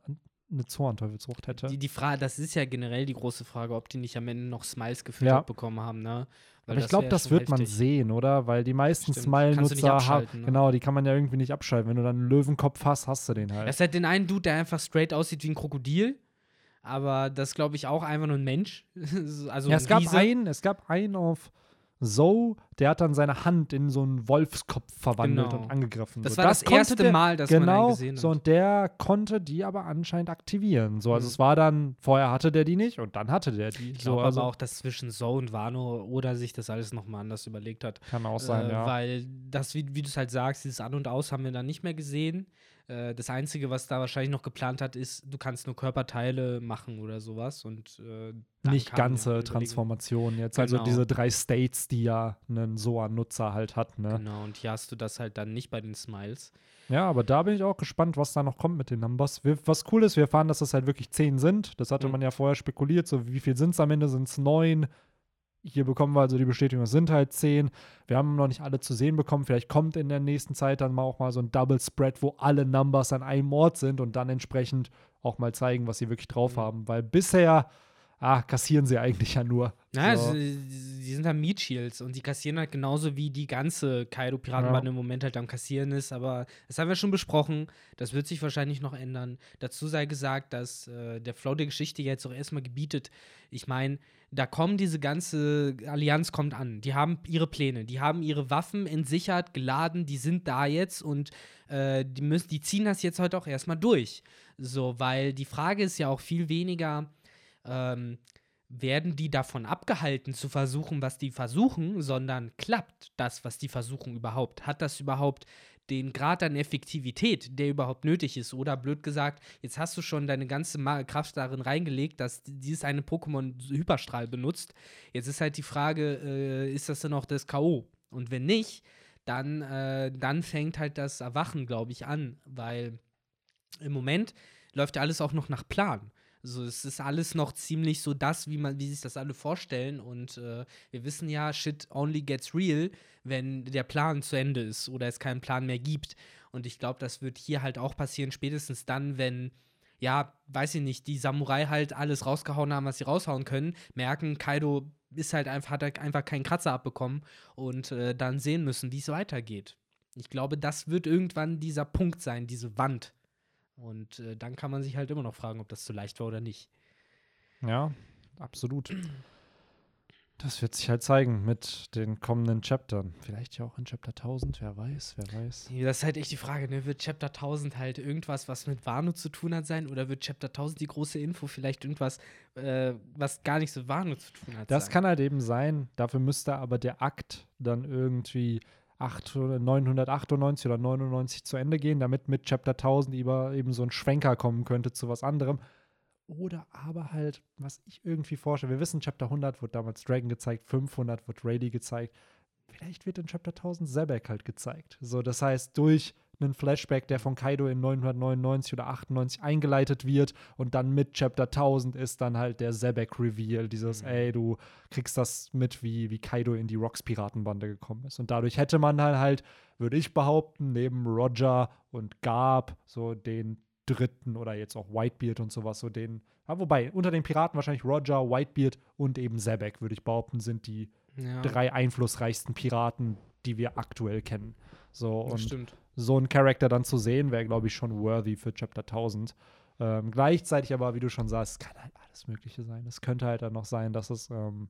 A: eine Zoan-Teufelsfrucht hätte.
B: Die, die Frage, das ist ja generell die große Frage, ob die nicht am Ende noch Smiles gefüttert
A: Ja.
B: bekommen haben, ne? Weil
A: Aber ich glaube, das wird man
B: heftig.
A: sehen, oder? Weil die meisten Smile-Nutzer haben.
B: ne?
A: Genau, die kann man ja irgendwie nicht abschalten. Wenn du dann einen Löwenkopf hast, hast du den halt.
B: Es hat den einen Dude, der einfach straight aussieht wie ein Krokodil, aber das glaube ich auch einfach nur ein Mensch. also
A: ja, es gab
B: Riese.
A: einen, es gab einen auf Zoe, der hat dann seine Hand in so einen Wolfskopf verwandelt
B: Genau.
A: und angegriffen.
B: Das
A: so,
B: war das,
A: konnte
B: erste
A: der,
B: Mal, dass man einen
A: Genau,
B: gesehen hat.
A: so und der konnte die aber anscheinend aktivieren. So, also
B: Mhm.
A: es war dann, vorher hatte der die nicht und dann hatte der die.
B: ich
A: so,
B: glaube
A: also
B: aber auch, dass zwischen Zoe und Wano oder sich das alles nochmal anders überlegt hat.
A: kann auch sein,
B: äh,
A: ja.
B: Weil das, wie, wie du es halt sagst, dieses An und Aus haben wir dann nicht mehr gesehen. Äh, das Einzige, was da wahrscheinlich noch geplant hat, ist, du kannst nur Körperteile machen oder sowas. Und äh,
A: nicht ganze
B: die Überlegung-
A: Transformation jetzt. Also
B: Genau.
A: diese drei States, die ja ein Soa-Nutzer halt hat, ne?
B: Genau, und hier hast du das halt dann nicht bei den Smiles.
A: Ja, aber da bin ich auch gespannt, was da noch kommt mit den Numbers. Wir, was cool ist, wir erfahren, dass es halt wirklich zehn sind. Das hatte
B: Mhm.
A: man ja vorher spekuliert. So, wie viel sind es am Ende? Sind es neun? Hier bekommen wir also die Bestätigung, es sind halt zehn. Wir haben noch nicht alle zu sehen bekommen. Vielleicht kommt in der nächsten Zeit dann mal auch mal so ein Double Spread, wo alle Numbers an einem Ort sind und dann entsprechend auch mal zeigen, was sie wirklich drauf
B: Mhm.
A: haben. Weil bisher ah, kassieren sie eigentlich ja nur.
B: Ja,
A: so.
B: also, die sind halt Meat Shields und die kassieren halt genauso wie die ganze Kaido-Piratenbande
A: Ja.
B: im Moment halt am Kassieren ist. Aber das haben wir schon besprochen. Das wird sich wahrscheinlich noch ändern. Dazu sei gesagt, dass äh, der Flow der Geschichte jetzt auch erstmal gebietet. Ich meine, da kommen diese ganze Allianz kommt an. Die haben ihre Pläne, die haben ihre Waffen entsichert, geladen, die sind da jetzt und äh, die müssen, die ziehen das jetzt heute auch erstmal durch. So, weil die Frage ist ja auch viel weniger, ähm, werden die davon abgehalten zu versuchen, was die versuchen, sondern klappt das, was die versuchen überhaupt? Hat das überhaupt den Grad an Effektivität, der überhaupt nötig ist? Oder blöd gesagt, jetzt hast du schon deine ganze Kraft darin reingelegt, dass dieses eine Pokémon Hyperstrahl benutzt. Jetzt ist halt die Frage, äh, ist das dann auch das K.O.? Und wenn nicht, dann, äh, dann fängt halt das Erwachen, glaube ich, an, weil im Moment läuft ja alles auch noch nach Plan. Also es ist alles noch ziemlich so das, wie man, wie sich das alle vorstellen. Und äh, wir wissen ja, shit only gets real, wenn der Plan zu Ende ist oder es keinen Plan mehr gibt. Und ich glaube, das wird hier halt auch passieren, spätestens dann, wenn, ja, weiß ich nicht, die Samurai halt alles rausgehauen haben, was sie raushauen können, merken, Kaido ist halt einfach, hat halt einfach keinen Kratzer abbekommen und äh, dann sehen müssen, wie es weitergeht. Ich glaube, das wird irgendwann dieser Punkt sein, diese Wand. Und äh, dann kann man sich halt immer noch fragen, ob das zu leicht war oder nicht.
A: Ja, absolut. Das wird sich halt zeigen mit den kommenden Chaptern. Vielleicht ja auch in Chapter 1000, wer weiß, wer weiß.
B: Das ist halt echt die Frage, ne? Wird Chapter 1000 halt irgendwas, was mit Wano zu tun hat, sein? Oder wird Chapter 1000 die große Info vielleicht irgendwas, äh, was gar nichts mit Wano zu tun hat?
A: Das
B: sein?
A: kann halt eben sein. Dafür müsste aber der Akt dann irgendwie 800 998 oder 99 zu Ende gehen, damit mit Chapter 1000 über eben so ein Schwenker kommen könnte zu was anderem. Oder aber halt, was ich irgendwie vorstelle, wir wissen, Chapter 100 wird damals Dragon gezeigt, 500 wird Rayleigh gezeigt. Vielleicht wird in Chapter 1000 Zebek halt gezeigt. So, das heißt, durch einen Flashback, der von Kaido in 999 oder 98 eingeleitet wird und dann mit Chapter 1000 ist dann halt der Zebek-Reveal, dieses,
B: Mhm.
A: ey, du kriegst das mit, wie, wie Kaido in die Rocks-Piratenbande gekommen ist. Und dadurch hätte man dann halt, würde ich behaupten, neben Roger und Garb so den dritten oder jetzt auch Whitebeard und sowas, so den, ja, wobei, unter den Piraten wahrscheinlich Roger, Whitebeard und eben Zebek, würde ich behaupten, sind die
B: ja,
A: drei einflussreichsten Piraten, die wir aktuell kennen. So,
B: das
A: und
B: stimmt.
A: So einen Charakter dann zu sehen, wäre, glaube ich, schon worthy für Chapter 1000. Ähm, gleichzeitig aber, wie du schon sagst, kann halt alles Mögliche sein. Es könnte halt dann noch sein, dass es ähm,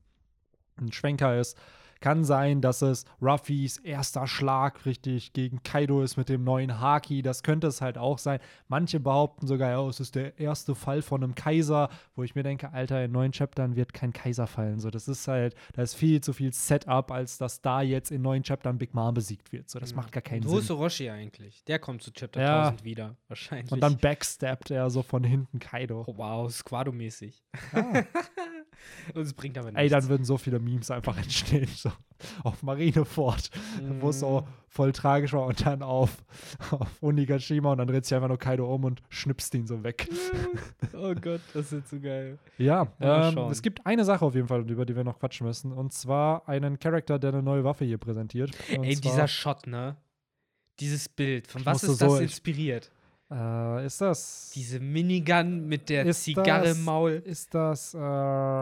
A: ein Schwenker ist. Kann sein, dass es Ruffys erster Schlag richtig gegen Kaido ist mit dem neuen Haki. Das könnte es halt auch sein. Manche behaupten sogar, ja, es ist der erste Fall von einem Kaiser, wo ich mir denke, Alter, in neuen Chaptern wird kein Kaiser fallen. So, das ist halt, da ist viel zu viel Setup, als dass da jetzt in neuen Chaptern Big Mom besiegt wird. So, das macht gar keinen
B: Und wo
A: Sinn.
B: ist Orochi eigentlich? Der kommt zu Chapter
A: Ja.
B: 1000 wieder, wahrscheinlich.
A: Und dann backstabbt er so von hinten Kaido.
B: oh, wow, Squado-mäßig.
A: Ah.
B: Und es bringt aber nichts.
A: Ey, dann würden so viele Memes einfach entstehen. So auf Marineford, wo es so
B: Mhm.
A: voll tragisch war und dann auf, auf Onigashima und dann dreht sich einfach nur Kaido um und schnipst ihn so weg.
B: oh Gott, das ist so geil.
A: Ja, ähm, es gibt eine Sache auf jeden Fall, über die wir noch quatschen müssen. Und zwar einen Charakter, der eine neue Waffe hier präsentiert.
B: Ey, dieser Shot, ne? Dieses Bild. Von was ist das
A: so-
B: inspiriert?
A: Äh, ist das.
B: Diese Minigun mit der Zigarre im Maul.
A: Ist das äh,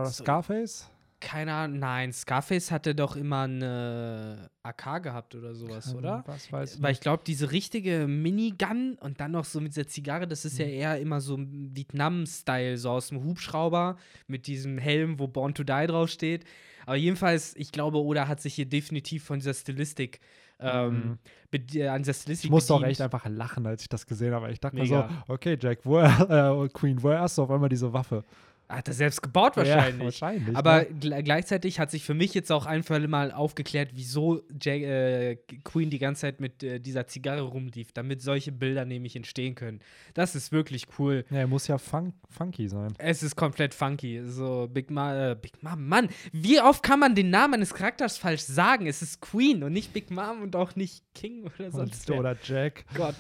A: Scarface?
B: Keine Ahnung. Nein, Scarface hatte doch immer eine AK gehabt oder sowas,
A: Kann-
B: oder?
A: Was weiß ich.
B: Weil ich glaube, diese richtige Minigun und dann noch so mit der Zigarre, das
A: Mhm.
B: ist ja eher immer so Vietnam-Style, so aus dem Hubschrauber mit diesem Helm, wo Born to Die draufsteht. Aber jedenfalls, ich glaube, Oda hat sich hier definitiv von dieser Stilistik ähm,
A: Mhm.
B: an dieser Stilistik
A: Ich musste auch
B: bedient.
A: echt einfach lachen, als ich das gesehen habe. Ich dachte mir
B: Mega.
A: so, okay, Jack, woher, äh, Queen, woher hast du auf einmal diese Waffe?
B: Hat er selbst gebaut wahrscheinlich.
A: Ja, wahrscheinlich.
B: Aber
A: ne?
B: gle- gleichzeitig hat sich für mich jetzt auch ein für alle Mal aufgeklärt, wieso Jack, äh, Queen die ganze Zeit mit äh, dieser Zigarre rumlief, damit solche Bilder nämlich entstehen können. Das ist wirklich cool.
A: Ja, er muss ja fun funky sein.
B: Es ist komplett funky. So, Big Mom, äh, Big Mom, Mann, wie oft kann man den Namen eines Charakters falsch sagen? Es ist Queen und nicht Big Mom und auch nicht King oder sonst wer.
A: Oder Jack.
B: Gott.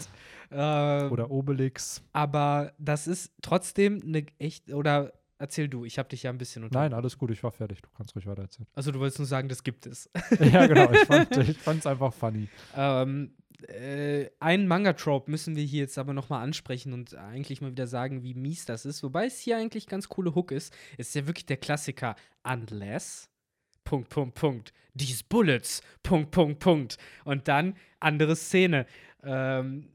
A: Oder Obelix.
B: aber das ist trotzdem eine echt, oder erzähl du, ich habe dich ja ein bisschen unter.
A: Nein, alles gut, ich war fertig. Du kannst ruhig weiter erzählen.
B: Also du wolltest nur sagen, das gibt es.
A: ja, genau. Ich fand es einfach funny.
B: Ähm, äh, einen Manga-Trope müssen wir hier jetzt aber nochmal ansprechen und eigentlich mal wieder sagen, wie mies das ist. Wobei es hier eigentlich ganz coole Hook ist. Es ist ja wirklich der Klassiker. Unless. Punkt, Punkt, Punkt. These Bullets. Punkt, Punkt, Punkt. Und dann andere Szene. Ähm,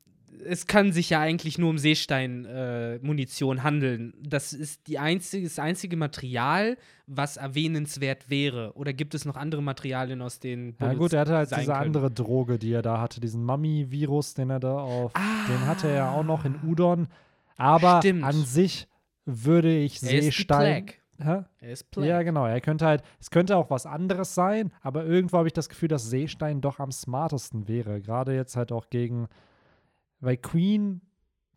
B: es kann sich ja eigentlich nur um Seestein-Munition äh, handeln. Das ist die einzige, das einzige Material, was erwähnenswert wäre. Oder gibt es noch andere Materialien, aus denen
A: Bullets Ja gut, er hatte halt diese können? andere Droge, die er da hatte, diesen Mummy-Virus, den er da auf, ah, den hatte er ja auch noch in Udon. Aber stimmt. an sich würde ich Seestein.
B: Hä? Er ist Plague.
A: Ja, genau. Er könnte halt, es könnte auch was anderes sein, aber irgendwo habe ich das Gefühl, dass Seestein doch am smartesten wäre. Gerade jetzt halt auch gegen weil Queen,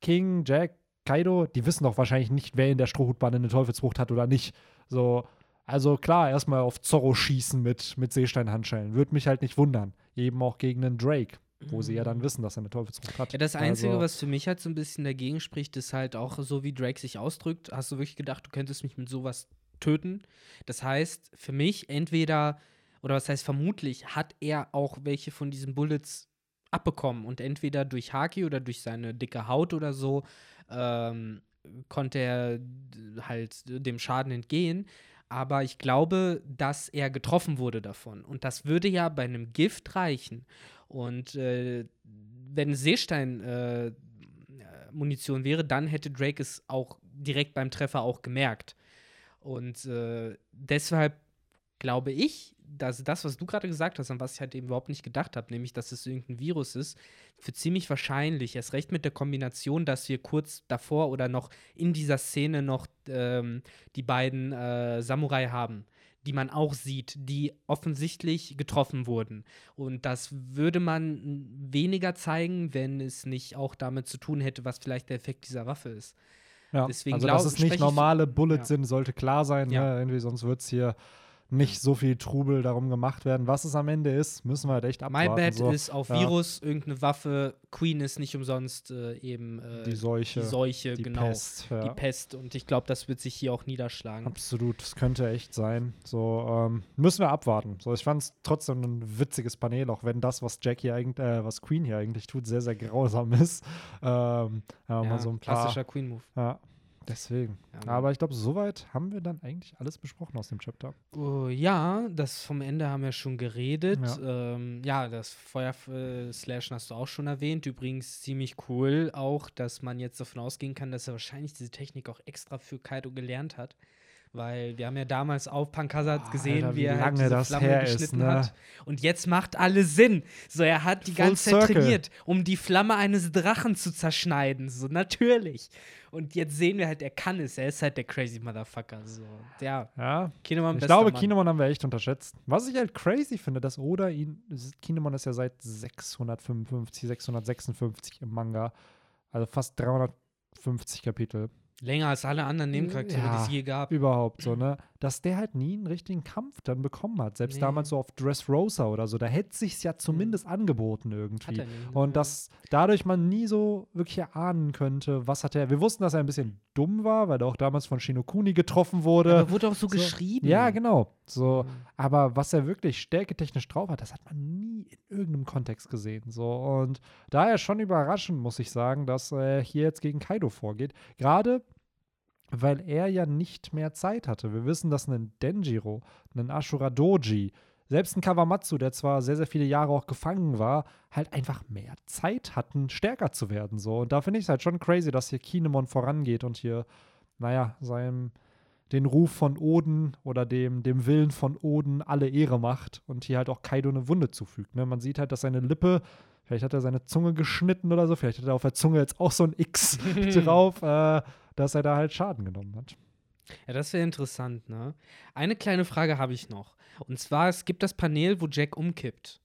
A: King, Jack, Kaido, die wissen doch wahrscheinlich nicht, wer in der Strohhutbande eine Teufelsfrucht hat oder nicht. So, also klar, erstmal auf Zorro schießen mit, mit Seesteinhandschellen. Würde mich halt nicht wundern. Eben auch gegen einen Drake, wo sie ja dann mhm. wissen, dass er eine Teufelsfrucht hat.
B: Ja, das Einzige, also, was für mich halt so ein bisschen dagegen spricht, ist halt auch so, wie Drake sich ausdrückt. Hast du wirklich gedacht, du könntest mich mit sowas töten? Das heißt, für mich entweder, oder was heißt vermutlich, hat er auch welche von diesen Bullets abbekommen. Und entweder durch Haki oder durch seine dicke Haut oder so ähm, konnte er halt dem Schaden entgehen. Aber ich glaube, dass er getroffen wurde davon. Und das würde ja bei einem Gift reichen. Und äh, wenn Seestein-Munition äh, wäre, dann hätte Drake es auch direkt beim Treffer auch gemerkt. Und äh, deshalb glaube ich, dass das, was du gerade gesagt hast, an was ich halt eben überhaupt nicht gedacht habe, nämlich, dass es irgendein Virus ist, für ziemlich wahrscheinlich. Erst recht mit der Kombination, dass wir kurz davor oder noch in dieser Szene noch ähm, die beiden äh, Samurai haben die man auch sieht, die offensichtlich getroffen wurden. Und das würde man weniger zeigen, wenn es nicht auch damit zu tun hätte, was vielleicht der Effekt dieser Waffe ist.
A: Ja, Deswegen also, dass es nicht normale Bullets ja. sind, sollte klar sein. Ja. Ne? Irgendwie, sonst wird es hier nicht so viel Trubel darum gemacht werden. Was es am Ende ist, müssen wir halt echt abwarten.
B: My Bad so. ist auf ja. Virus, irgendeine Waffe. Queen ist nicht umsonst äh, eben äh,
A: die Seuche.
B: Die Seuche,
A: die
B: genau.
A: Pest, ja.
B: Die Pest. Und ich glaube, das wird sich hier auch niederschlagen.
A: Absolut, das könnte echt sein. So, ähm, müssen wir abwarten. So, ich fand es trotzdem ein witziges Panel, auch wenn das, was Jack hier eigentlich, äh, was Queen hier eigentlich tut, sehr, sehr grausam ist. Ähm, ja, mal so ein
B: paar, klassischer Queen-Move.
A: Ja, Deswegen. Ja, Aber ich glaube, soweit haben wir dann eigentlich alles besprochen aus dem Chapter.
B: Uh, ja, das vom Ende haben wir schon geredet. Ja, ähm, ja das Feuer-Slashen hast du auch schon erwähnt. Übrigens ziemlich cool auch, dass man jetzt davon ausgehen kann, dass er wahrscheinlich diese Technik auch extra für Kaido gelernt hat. Weil wir haben ja damals auf Pankasat gesehen,
A: Alter,
B: wie, wie
A: er halt diese Flamme geschnitten ist, ne? hat.
B: Und jetzt macht alles Sinn. So, er hat die Full ganze Zeit Circle. trainiert, um die Flamme eines Drachen zu zerschneiden. So, natürlich. Und jetzt sehen wir halt, er kann es. Er ist halt der crazy Motherfucker. So. Der
A: ja. Kinemon Ich glaube, Mann. Kinemon haben wir echt unterschätzt. Was ich halt crazy finde, dass Oda ihn. Kinemon ist ja seit 655, 656 im Manga. Also fast 350 Kapitel.
B: Länger als alle anderen Nebencharaktere, ja, die es je gab.
A: Überhaupt so, ne? Dass der halt nie einen richtigen Kampf dann bekommen hat. Selbst nee. damals so auf Dressrosa oder so, da hätte sich's ja zumindest mhm. angeboten irgendwie. Nie, Und dass dadurch man nie so wirklich erahnen könnte, was hat er. Wir wussten, dass er ein bisschen dumm war, weil er auch damals von Shinokuni getroffen wurde.
B: Aber wurde auch so, so geschrieben.
A: Ja, genau. So, mhm. aber was er wirklich stärketechnisch drauf hat, das hat man nie in irgendeinem Kontext gesehen. So, und daher schon überraschend, muss ich sagen, dass er hier jetzt gegen Kaido vorgeht. Gerade weil er ja nicht mehr Zeit hatte. Wir wissen, dass ein Denjiro, ein Ashura Doji, selbst ein Kawamatsu, der zwar sehr, sehr viele Jahre auch gefangen war, halt einfach mehr Zeit hatten, stärker zu werden. So. Und da finde ich es halt schon crazy, dass hier Kinemon vorangeht und hier, naja, seinem den Ruf von Oden oder dem, dem Willen von Oden alle Ehre macht und hier halt auch Kaido eine Wunde zufügt. Ne? Man sieht halt, dass seine Lippe, vielleicht hat er seine Zunge geschnitten oder so, vielleicht hat er auf der Zunge jetzt auch so ein X drauf. Äh, dass er da halt Schaden genommen hat.
B: Ja, das wäre interessant, ne? Eine kleine Frage habe ich noch. Und zwar, es gibt das Panel, wo Jack umkippt.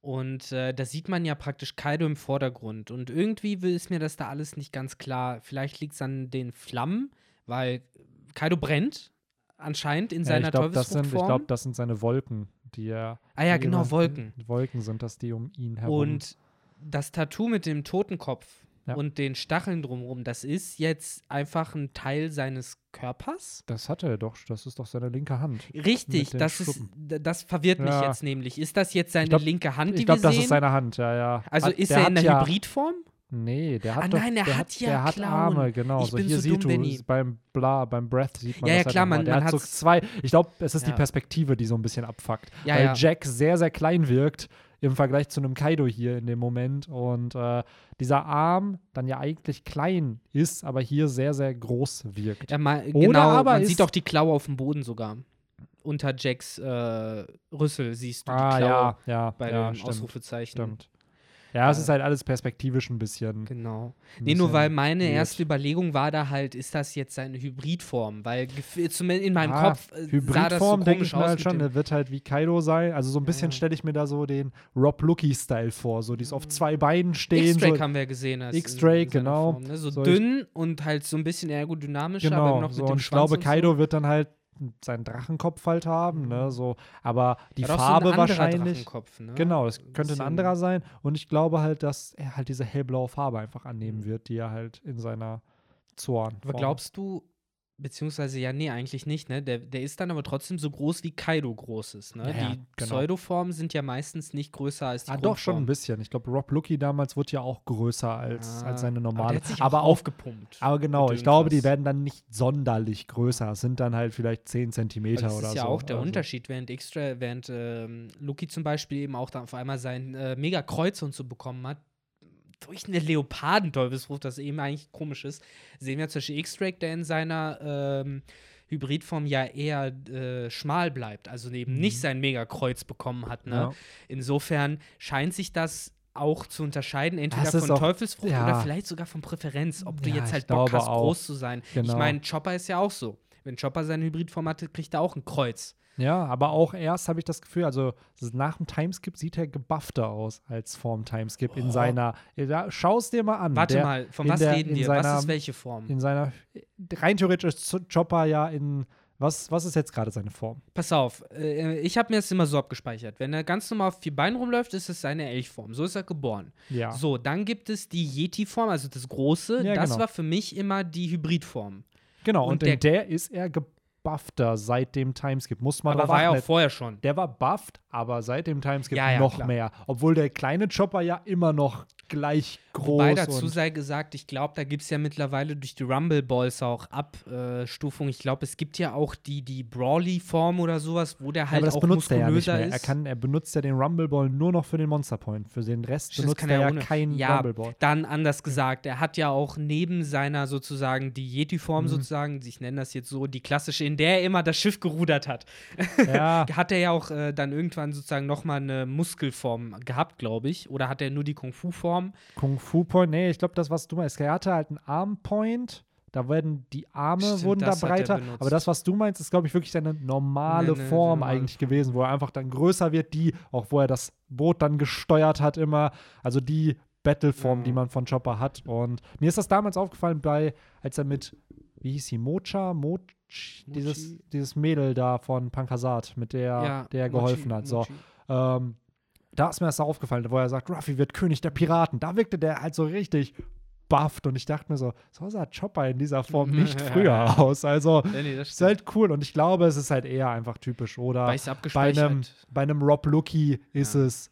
B: Und äh, da sieht man ja praktisch Kaido im Vordergrund. Und irgendwie ist mir das da alles nicht ganz klar. Vielleicht liegt es an den Flammen, weil Kaido brennt anscheinend in ja, seiner
A: sind, Ich glaube, das sind seine Wolken, die er.
B: Ah ja, genau, Wolken.
A: Wolken sind das, die um ihn herum.
B: Und das Tattoo mit dem Totenkopf
A: Ja.
B: und den Stacheln drumherum, das ist jetzt einfach ein Teil seines Körpers?
A: Das hat er doch, das ist doch seine linke Hand.
B: Richtig, das, ist,
A: Schuppen.
B: das verwirrt mich
A: Ja.
B: jetzt nämlich. Ist das jetzt seine
A: glaub-
B: linke Hand, die
A: Ich glaube,
B: wir
A: das
B: sehen?
A: ist seine Hand, ja, ja.
B: also
A: Hat-
B: ist er in der
A: ja,
B: Hybridform?
A: Nee, der hat
B: Ah,
A: doch,
B: nein, der
A: der
B: hat ja
A: der hat. Arme, genau.
B: Ich
A: so
B: bin
A: hier
B: so
A: sieht
B: dumm,
A: du beim Bla, beim Breath sieht man
B: Ja,
A: das
B: ja, klar,
A: halt
B: man-
A: der
B: man
A: hat so zwei, ich glaube, es ist die
B: Ja.
A: Perspektive, die so ein bisschen abfuckt.
B: Ja,
A: weil
B: ja.
A: Jack sehr, sehr klein wirkt im Vergleich zu einem Kaido hier in dem Moment und äh, dieser Arm dann ja eigentlich klein ist, aber hier sehr, sehr groß wirkt.
B: Ja, mal,
A: Oder
B: genau,
A: aber
B: man sieht doch die Klaue auf dem Boden sogar. Unter Jacks äh, Rüssel siehst du die
A: ah,
B: Klaue
A: ja, ja,
B: bei
A: ja,
B: den
A: stimmt,
B: Ausrufezeichen.
A: stimmt. Ja, es
B: Äh,
A: ist halt alles perspektivisch ein bisschen.
B: Genau.
A: ein
B: Nee, nur weil meine
A: weird.
B: erste Überlegung war da halt, ist das jetzt seine Hybridform? Weil zumindest in meinem
A: Ah,
B: Kopf äh, sah das so
A: Hybridform denke ich mir
B: aus.
A: halt schon, der wird halt wie Kaido sein. Also so ein bisschen
B: Ja.
A: stelle ich mir da so den Rob Lucky-Style vor, so die ist auf zwei Beinen stehen.
B: X-Drake
A: So,
B: haben wir gesehen.
A: X-Drake, genau.
B: Form, ne? So,
A: So, ich-
B: dünn und halt so ein bisschen aerodynamischer, aber
A: genau,
B: noch
A: so,
B: mit dem
A: und ich
B: Schwanz
A: glaube,
B: und
A: Kaido
B: so.
A: wird dann halt seinen Drachenkopf halt haben, ne, so, aber die
B: Hat so ein
A: Farbe
B: anderer
A: wahrscheinlich,
B: ne?
A: genau, das
B: Ein
A: könnte ein
B: bisschen-
A: anderer sein und ich glaube halt, dass er halt diese hellblaue Farbe einfach annehmen
B: Mhm.
A: wird, die er halt in seiner Zorn.
B: Aber glaubst du, beziehungsweise ja, nee, eigentlich nicht, ne? Der, der ist dann aber trotzdem so groß wie Kaido groß ist, ne?
A: Ja,
B: die
A: genau.
B: Pseudoformen sind ja meistens nicht größer als die
A: Ah, doch schon ein bisschen. Ich glaube, Rob Lucky damals wurde ja auch größer als,
B: Ah,
A: als seine
B: Aber
A: normale.
B: der hat sich
A: aber
B: auch aufgepumpt.
A: Aber genau, ich glaube, die werden dann nicht sonderlich größer. Es sind dann halt vielleicht 10
B: Weil
A: Zentimeter
B: das
A: oder
B: ist ja
A: so.
B: auch der
A: Also,
B: Unterschied, während extra, während ähm, Luki zum Beispiel eben auch dann auf einmal sein äh, Mega-Kreuz und so bekommen hat, durch eine Leopardenteufelsfrucht, das eben eigentlich komisch ist, sehen wir zum Beispiel X-Drake, der in seiner ähm, Hybridform ja eher äh, schmal bleibt, also eben nicht sein Mega-Kreuz bekommen hat. Ne?
A: Mhm. Ja.
B: Insofern scheint sich das auch zu unterscheiden, entweder von
A: auch-
B: Teufelsfrucht
A: ja.
B: oder vielleicht sogar von Präferenz, ob du
A: Ja,
B: jetzt
A: ich
B: halt Bock hast,
A: auch.
B: groß zu sein. Ich
A: Genau.
B: meine, Chopper ist ja auch so. Wenn Chopper seine Hybridform hatte, kriegt er auch ein Kreuz.
A: Ja, aber auch erst habe ich das Gefühl, also nach dem Timeskip sieht er gebuffter aus als vorm Timeskip in
B: Oh.
A: seiner. Ja, Schau es dir mal an.
B: Warte
A: der,
B: mal, von
A: in
B: was
A: der-
B: reden
A: in
B: wir?
A: Seiner,
B: was ist welche Form?
A: In seiner. Rein theoretisch ist Chopper ja in. Was, was ist jetzt gerade seine Form?
B: Pass auf, äh, ich habe mir das immer so abgespeichert. Wenn er ganz normal auf vier Beinen rumläuft, ist es seine Elchform. So ist er geboren.
A: Ja.
B: So, dann gibt es die Yeti-Form, also das große.
A: Ja,
B: das
A: genau.
B: war für mich immer die Hybridform.
A: genau,
B: und
A: und, in der ist er gebuffter seit dem Timeskip. Muss man
B: Aber war ja auch vorher schon.
A: Der war bufft, aber seit dem Timeskip
B: Ja, ja,
A: noch
B: klar.
A: mehr. Obwohl der kleine Chopper ja immer noch gleich groß
B: Wobei dazu sei gesagt, ich glaube, da gibt es ja mittlerweile durch die Rumble Balls auch Abstufungen. Ich glaube, es gibt ja auch die, die Brawly-Form oder sowas, wo der
A: Ja,
B: halt
A: aber das
B: auch
A: benutzt er ja nicht
B: muskulöser
A: mehr.
B: ist.
A: Er, kann, er benutzt ja den Rumble Ball nur noch für den Monster Point. Für den Rest
B: Das
A: benutzt
B: kann
A: er ja
B: ohne-
A: keinen
B: Ja,
A: Rumble Ball.
B: Dann anders gesagt, er hat ja auch neben seiner sozusagen die
A: Mhm.
B: Yeti-Form sozusagen, ich nenne das jetzt so, die klassische, in der er immer das Schiff gerudert hat,
A: Ja,
B: hat er ja auch äh, dann irgendwann sozusagen nochmal eine Muskelform gehabt, glaube ich. Oder hat er nur die Kung-Fu-Form?
A: Kung Fu Point, nee, ich glaube, das, was du meinst, er hatte halt einen Arm Point. Da werden die Arme
B: Stimmt,
A: wurden da
B: er
A: breiter. Aber das, was du meinst, ist, glaube ich, wirklich seine normale
B: Nee, nee,
A: Form
B: normale
A: eigentlich gewesen, wo er einfach dann größer wird, die, auch wo er das Boot dann gesteuert hat, immer. Also die Battleform,
B: Ja.
A: die man von Chopper hat. Und mir ist das damals aufgefallen bei, als er mit, wie hieß sie, Mocha, Mochi, dieses, dieses Mädel da von Pankasat, mit der, der geholfen
B: Mochi,
A: hat. So. Ähm, da ist mir das aufgefallen, wo er sagt, Ruffy wird König der Piraten. Da wirkte der halt so richtig bufft und ich dachte mir so, so sah Chopper in dieser Form nicht früher aus. Also
B: Ja, nee, das
A: ist halt cool und ich glaube, es ist halt eher einfach typisch. Oder bei einem, bei einem Rob Lucky ist
B: Ja.
A: es,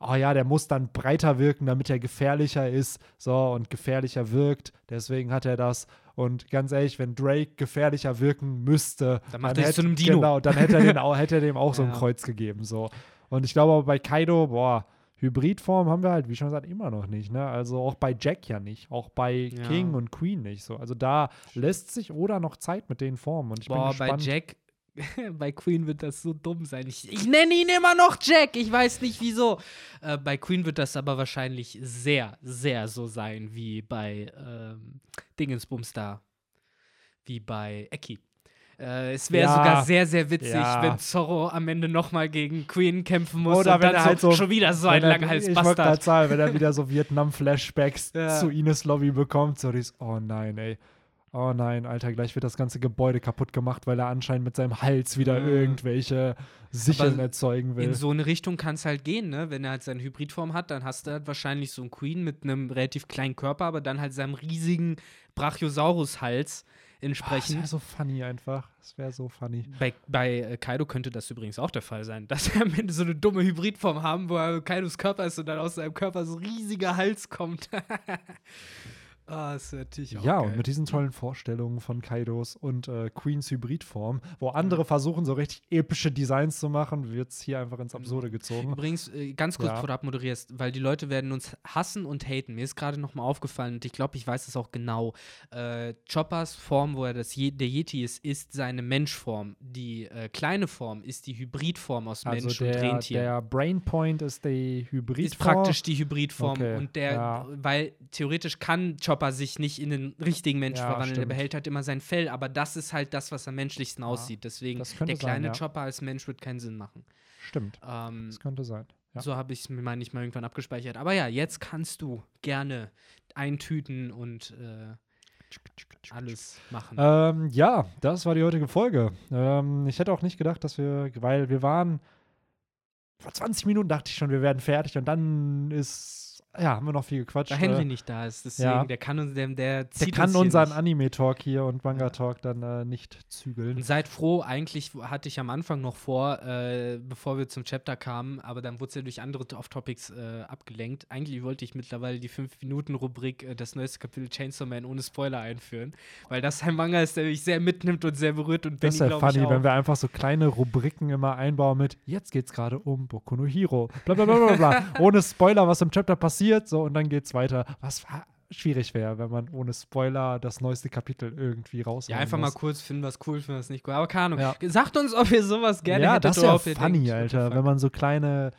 A: oh ja, der muss dann breiter wirken, damit er gefährlicher ist. So und gefährlicher wirkt. Deswegen hat er das. Und ganz ehrlich, wenn Drake gefährlicher wirken müsste,
B: Dann macht er sich
A: hätte,
B: zu einem Dino.
A: Genau, dann hätte er, den auch, hätte er dem auch so ein
B: Ja.
A: Kreuz gegeben. So. Und ich glaube bei Kaido, boah, Hybridform haben wir halt, wie schon gesagt, immer noch nicht. Ne? Also auch bei Jack ja nicht. Auch bei
B: Ja.
A: King und Queen nicht so. Also da lässt sich oder noch Zeit mit den Formen. Und ich
B: Boah,
A: bin
B: bei
A: gespannt.
B: Jack, bei Queen wird das so dumm sein. Ich, ich nenne ihn immer noch Jack, ich weiß nicht wieso. Äh, bei Queen wird das aber wahrscheinlich sehr, sehr so sein wie bei ähm, Dingensbums da. Wie bei Eki. Äh, es wäre
A: Ja.
B: sogar sehr, sehr witzig,
A: Ja.
B: wenn Zorro am Ende nochmal gegen Queen kämpfen muss
A: Oder
B: und
A: wenn
B: dann
A: er
B: so,
A: halt so-
B: schon wieder so ein Langhals
A: Ich
B: Bastard.
A: sagen, wenn er wieder so Vietnam-Flashbacks
B: Ja.
A: zu Ines Lobby bekommt, so dieses, oh nein, ey. oh nein, Alter, gleich wird das ganze Gebäude kaputt gemacht, weil er anscheinend mit seinem Hals wieder
B: Mhm.
A: irgendwelche Sicheln
B: Aber
A: erzeugen will.
B: In so eine Richtung kann es halt gehen, ne? Wenn er halt seine Hybridform hat, dann hast du halt wahrscheinlich so einen Queen mit einem relativ kleinen Körper, aber dann halt seinem riesigen Brachiosaurus-Hals
A: Ah, das
B: entsprechend.
A: wäre so funny einfach. Das wäre so funny.
B: Bei, bei äh, Kaido könnte das übrigens auch der Fall sein, dass wir am Ende so eine dumme Hybridform haben, wo er Kaidos Körper ist und dann aus seinem Körper so ein riesiger Hals kommt. Ah, wäre natürlich auch
A: Ja,
B: geil.
A: und mit diesen tollen Vorstellungen von Kaidos und äh, Queens Hybridform, wo andere versuchen, so richtig epische Designs zu machen, wird es hier einfach ins Absurde gezogen.
B: Übrigens, äh, ganz kurz,
A: Ja.
B: bevor du abmoderierst, weil die Leute werden uns hassen und haten. Mir ist gerade noch mal aufgefallen und ich glaube, ich weiß es auch genau. Äh, Choppers Form, wo er das Je der Yeti ist, ist seine Menschform. Die äh, kleine Form ist die Hybridform aus
A: Also
B: Mensch und
A: der,
B: Rentier.
A: der Brainpoint ist die Hybridform.
B: ist praktisch die Hybridform
A: Okay,
B: und der,
A: ja.
B: weil theoretisch kann Chopper sich nicht in den richtigen Mensch
A: Ja,
B: verwandeln, der
A: stimmt.
B: behält halt immer sein Fell, aber das ist halt das, was am menschlichsten aussieht. Deswegen, der kleine
A: sein, ja.
B: Chopper als Mensch wird keinen Sinn machen.
A: Stimmt,
B: Ähm,
A: das könnte sein. Ja.
B: so habe ich es mir, meine ich, mal irgendwann abgespeichert. Aber ja, jetzt kannst du gerne eintüten und äh, alles machen.
A: Ähm, ja, das war die heutige Folge. Ähm, ich hätte auch nicht gedacht, dass wir, weil wir waren, vor 20 Minuten dachte ich schon, wir werden fertig und dann ist, ja, haben wir noch viel gequatscht.
B: da Henry
A: Äh,
B: nicht da ist, deswegen,
A: ja.
B: der kann uns, der, der
A: der
B: zieht
A: kann
B: uns
A: unseren. Anime-Talk hier und Manga-Talk dann äh, nicht zügeln.
B: Und seid froh, eigentlich hatte ich am Anfang noch vor, äh, bevor wir zum Chapter kamen, aber dann wurde es ja durch andere Off-Topics äh, abgelenkt. Eigentlich wollte ich mittlerweile die 5-Minuten-Rubrik, äh, das neueste Kapitel Chainsaw Man ohne Spoiler einführen, weil das ein Manga ist, der mich sehr mitnimmt und sehr berührt und
A: Das
B: Benny,
A: ist ja funny, wenn wir einfach so kleine Rubriken immer einbauen mit jetzt geht's gerade um Boku no Hero. Bla bla bla bla bla. ohne Spoiler, was im Chapter passiert, so und dann geht's weiter. Was wa- schwierig wäre, wenn man ohne Spoiler das neueste Kapitel irgendwie raus.
B: Ja, einfach mal kurz finden, was cool, finden was nicht cool. Aber keine Ahnung.
A: Ja.
B: Sagt uns, ob ihr sowas gerne
A: ja,
B: hättet
A: das ist ja
B: ob ihr
A: funny,
B: denkt,
A: Alter, wenn man so kleine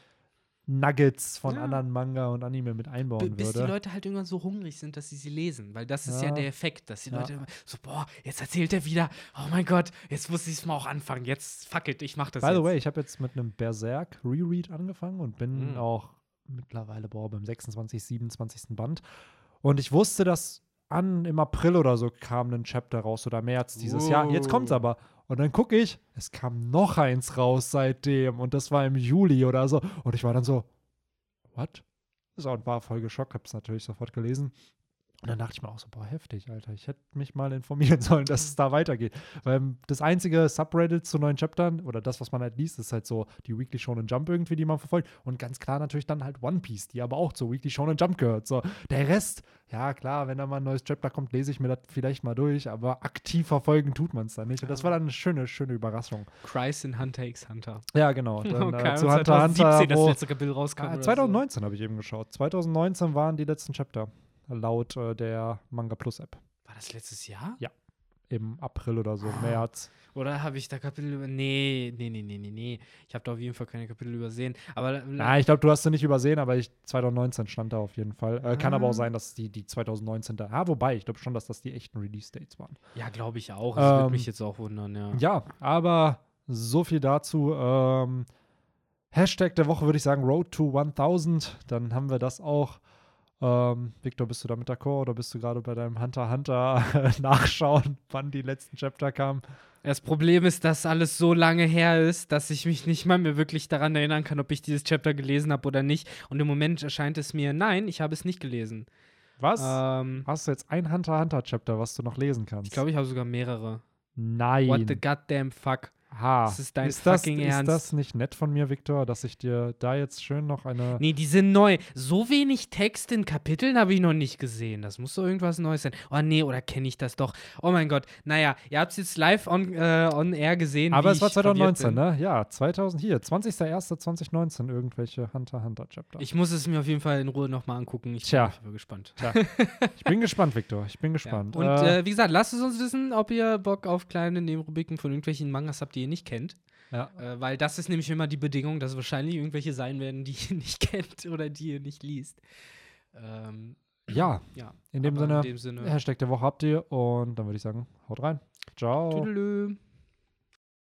A: Nuggets von
B: Ja.
A: anderen Manga und Anime mit
B: B-
A: einbauen
B: bis die
A: würde.
B: Leute halt irgendwann so hungrig sind, dass sie sie lesen. Weil das ist ja,
A: Ja.
B: der Effekt, dass die
A: Ja.
B: Leute immer so, boah, jetzt erzählt er wieder, oh mein Gott, jetzt muss ich es mal auch anfangen. Jetzt, fuck it, ich mach das
A: By
B: jetzt.
A: the way, ich habe jetzt mit einem Berserk Reread angefangen und bin
B: Mhm.
A: auch mittlerweile boah, beim 26., 27. Band. Und ich wusste, dass an im April oder so kam ein Chapter raus oder März dieses Jahr. Jetzt kommt's
B: Oh.
A: aber. Und dann gucke ich, es kam noch eins raus seitdem und das war im Juli oder so. Und ich war dann so, what? So, und war voll geschockt, hab's natürlich sofort gelesen. Und dann dachte ich mir auch so, boah, heftig, Alter. Ich hätte mich mal informieren sollen, dass es da weitergeht. Weil das einzige Subreddit zu neuen Chaptern oder das, was man halt liest, ist halt so die Weekly Shonen Jump irgendwie, die man verfolgt. Und ganz klar natürlich dann halt One Piece, die aber auch zur Weekly Shonen Jump gehört. So, der Rest, ja klar, wenn da mal ein neues Chapter kommt, lese ich mir das vielleicht mal durch, aber aktiv verfolgen tut man es dann nicht. Und das war dann eine schöne, schöne Überraschung.
B: Christ in Hunter x Hunter.
A: Ja, genau. Dann,
B: Okay,
A: äh, zu
B: und
A: Hunter x
B: 2017
A: Hunter,
B: das
A: wo,
B: letzte Kapitel rauskam. Oder
A: 2019 habe ich eben geschaut. 2019 waren die letzten Chapter laut äh, der Manga Plus App.
B: War das letztes Jahr?
A: Im April oder so,
B: Ah.
A: März.
B: Oder habe ich da Kapitel über. Nee, nee, nee, nee, nee, nee. Ich habe da auf jeden Fall keine Kapitel übersehen. Aber
A: Na, ich glaube, du hast sie nicht übersehen, aber ich, 2019 stand da auf jeden Fall. Äh, kann aber
B: Ah.
A: auch sein, dass die, die 2019 da. Ah, wobei, ich glaube schon, dass das die echten Release-Dates waren.
B: ja, glaube ich auch. Das würde
A: Ähm,
B: mich jetzt auch wundern, ja.
A: Ja, aber so viel dazu. Ähm, Hashtag der Woche würde ich sagen Road to 1000. Dann haben wir das auch. Ähm, Victor, bist du damit d'accord oder bist du gerade bei deinem Hunter Hunter nachschauen, wann die letzten Chapter kamen?
B: Das Problem ist, dass alles so lange her ist, dass ich mich nicht mal mehr wirklich daran erinnern kann, ob ich dieses Chapter gelesen habe oder nicht. Und im Moment erscheint es mir, nein, ich habe es nicht gelesen.
A: Was?
B: Ähm,
A: Hast du jetzt ein Hunter Hunter Chapter, was du noch lesen kannst?
B: ich glaube, ich habe sogar mehrere.
A: Nein.
B: What the goddamn fuck?
A: Ha.
B: Das ist dein
A: ist das,
B: fucking
A: Ist
B: Ernst.
A: das nicht nett von mir, Victor, dass ich dir da jetzt schön noch eine.
B: Nee, die sind neu. So wenig Text in Kapiteln habe ich noch nicht gesehen. Das muss doch irgendwas Neues sein. Oh nee, oder kenne ich das doch? Oh mein Gott. Naja, ihr habt es jetzt live on, äh, on air gesehen.
A: Aber es war
B: ich verwirrt
A: 2019,
B: bin.
A: ne? Ja, 2000, hier, 20.01.2019 irgendwelche Hunter Hunter Chapter.
B: Ich muss es mir auf jeden Fall in Ruhe nochmal angucken. Ich
A: Tja.
B: bin gespannt.
A: Ich bin gespannt, Victor. Ich bin
B: Ja.
A: gespannt.
B: Und
A: äh,
B: äh, wie gesagt, lasst es uns wissen, ob ihr Bock auf kleine Nebenrubriken von irgendwelchen Mangas habt, die ihr nicht kennt.
A: ja.
B: Äh, weil das ist nämlich immer die Bedingung, dass es wahrscheinlich irgendwelche sein werden, die ihr nicht kennt oder die ihr nicht liest. Ähm,
A: ja,
B: ja.
A: in dem Sinne,
B: In dem Sinne.
A: Hashtag der Woche habt ihr und dann würde ich sagen, haut rein. Ciao.
B: Tüdelö.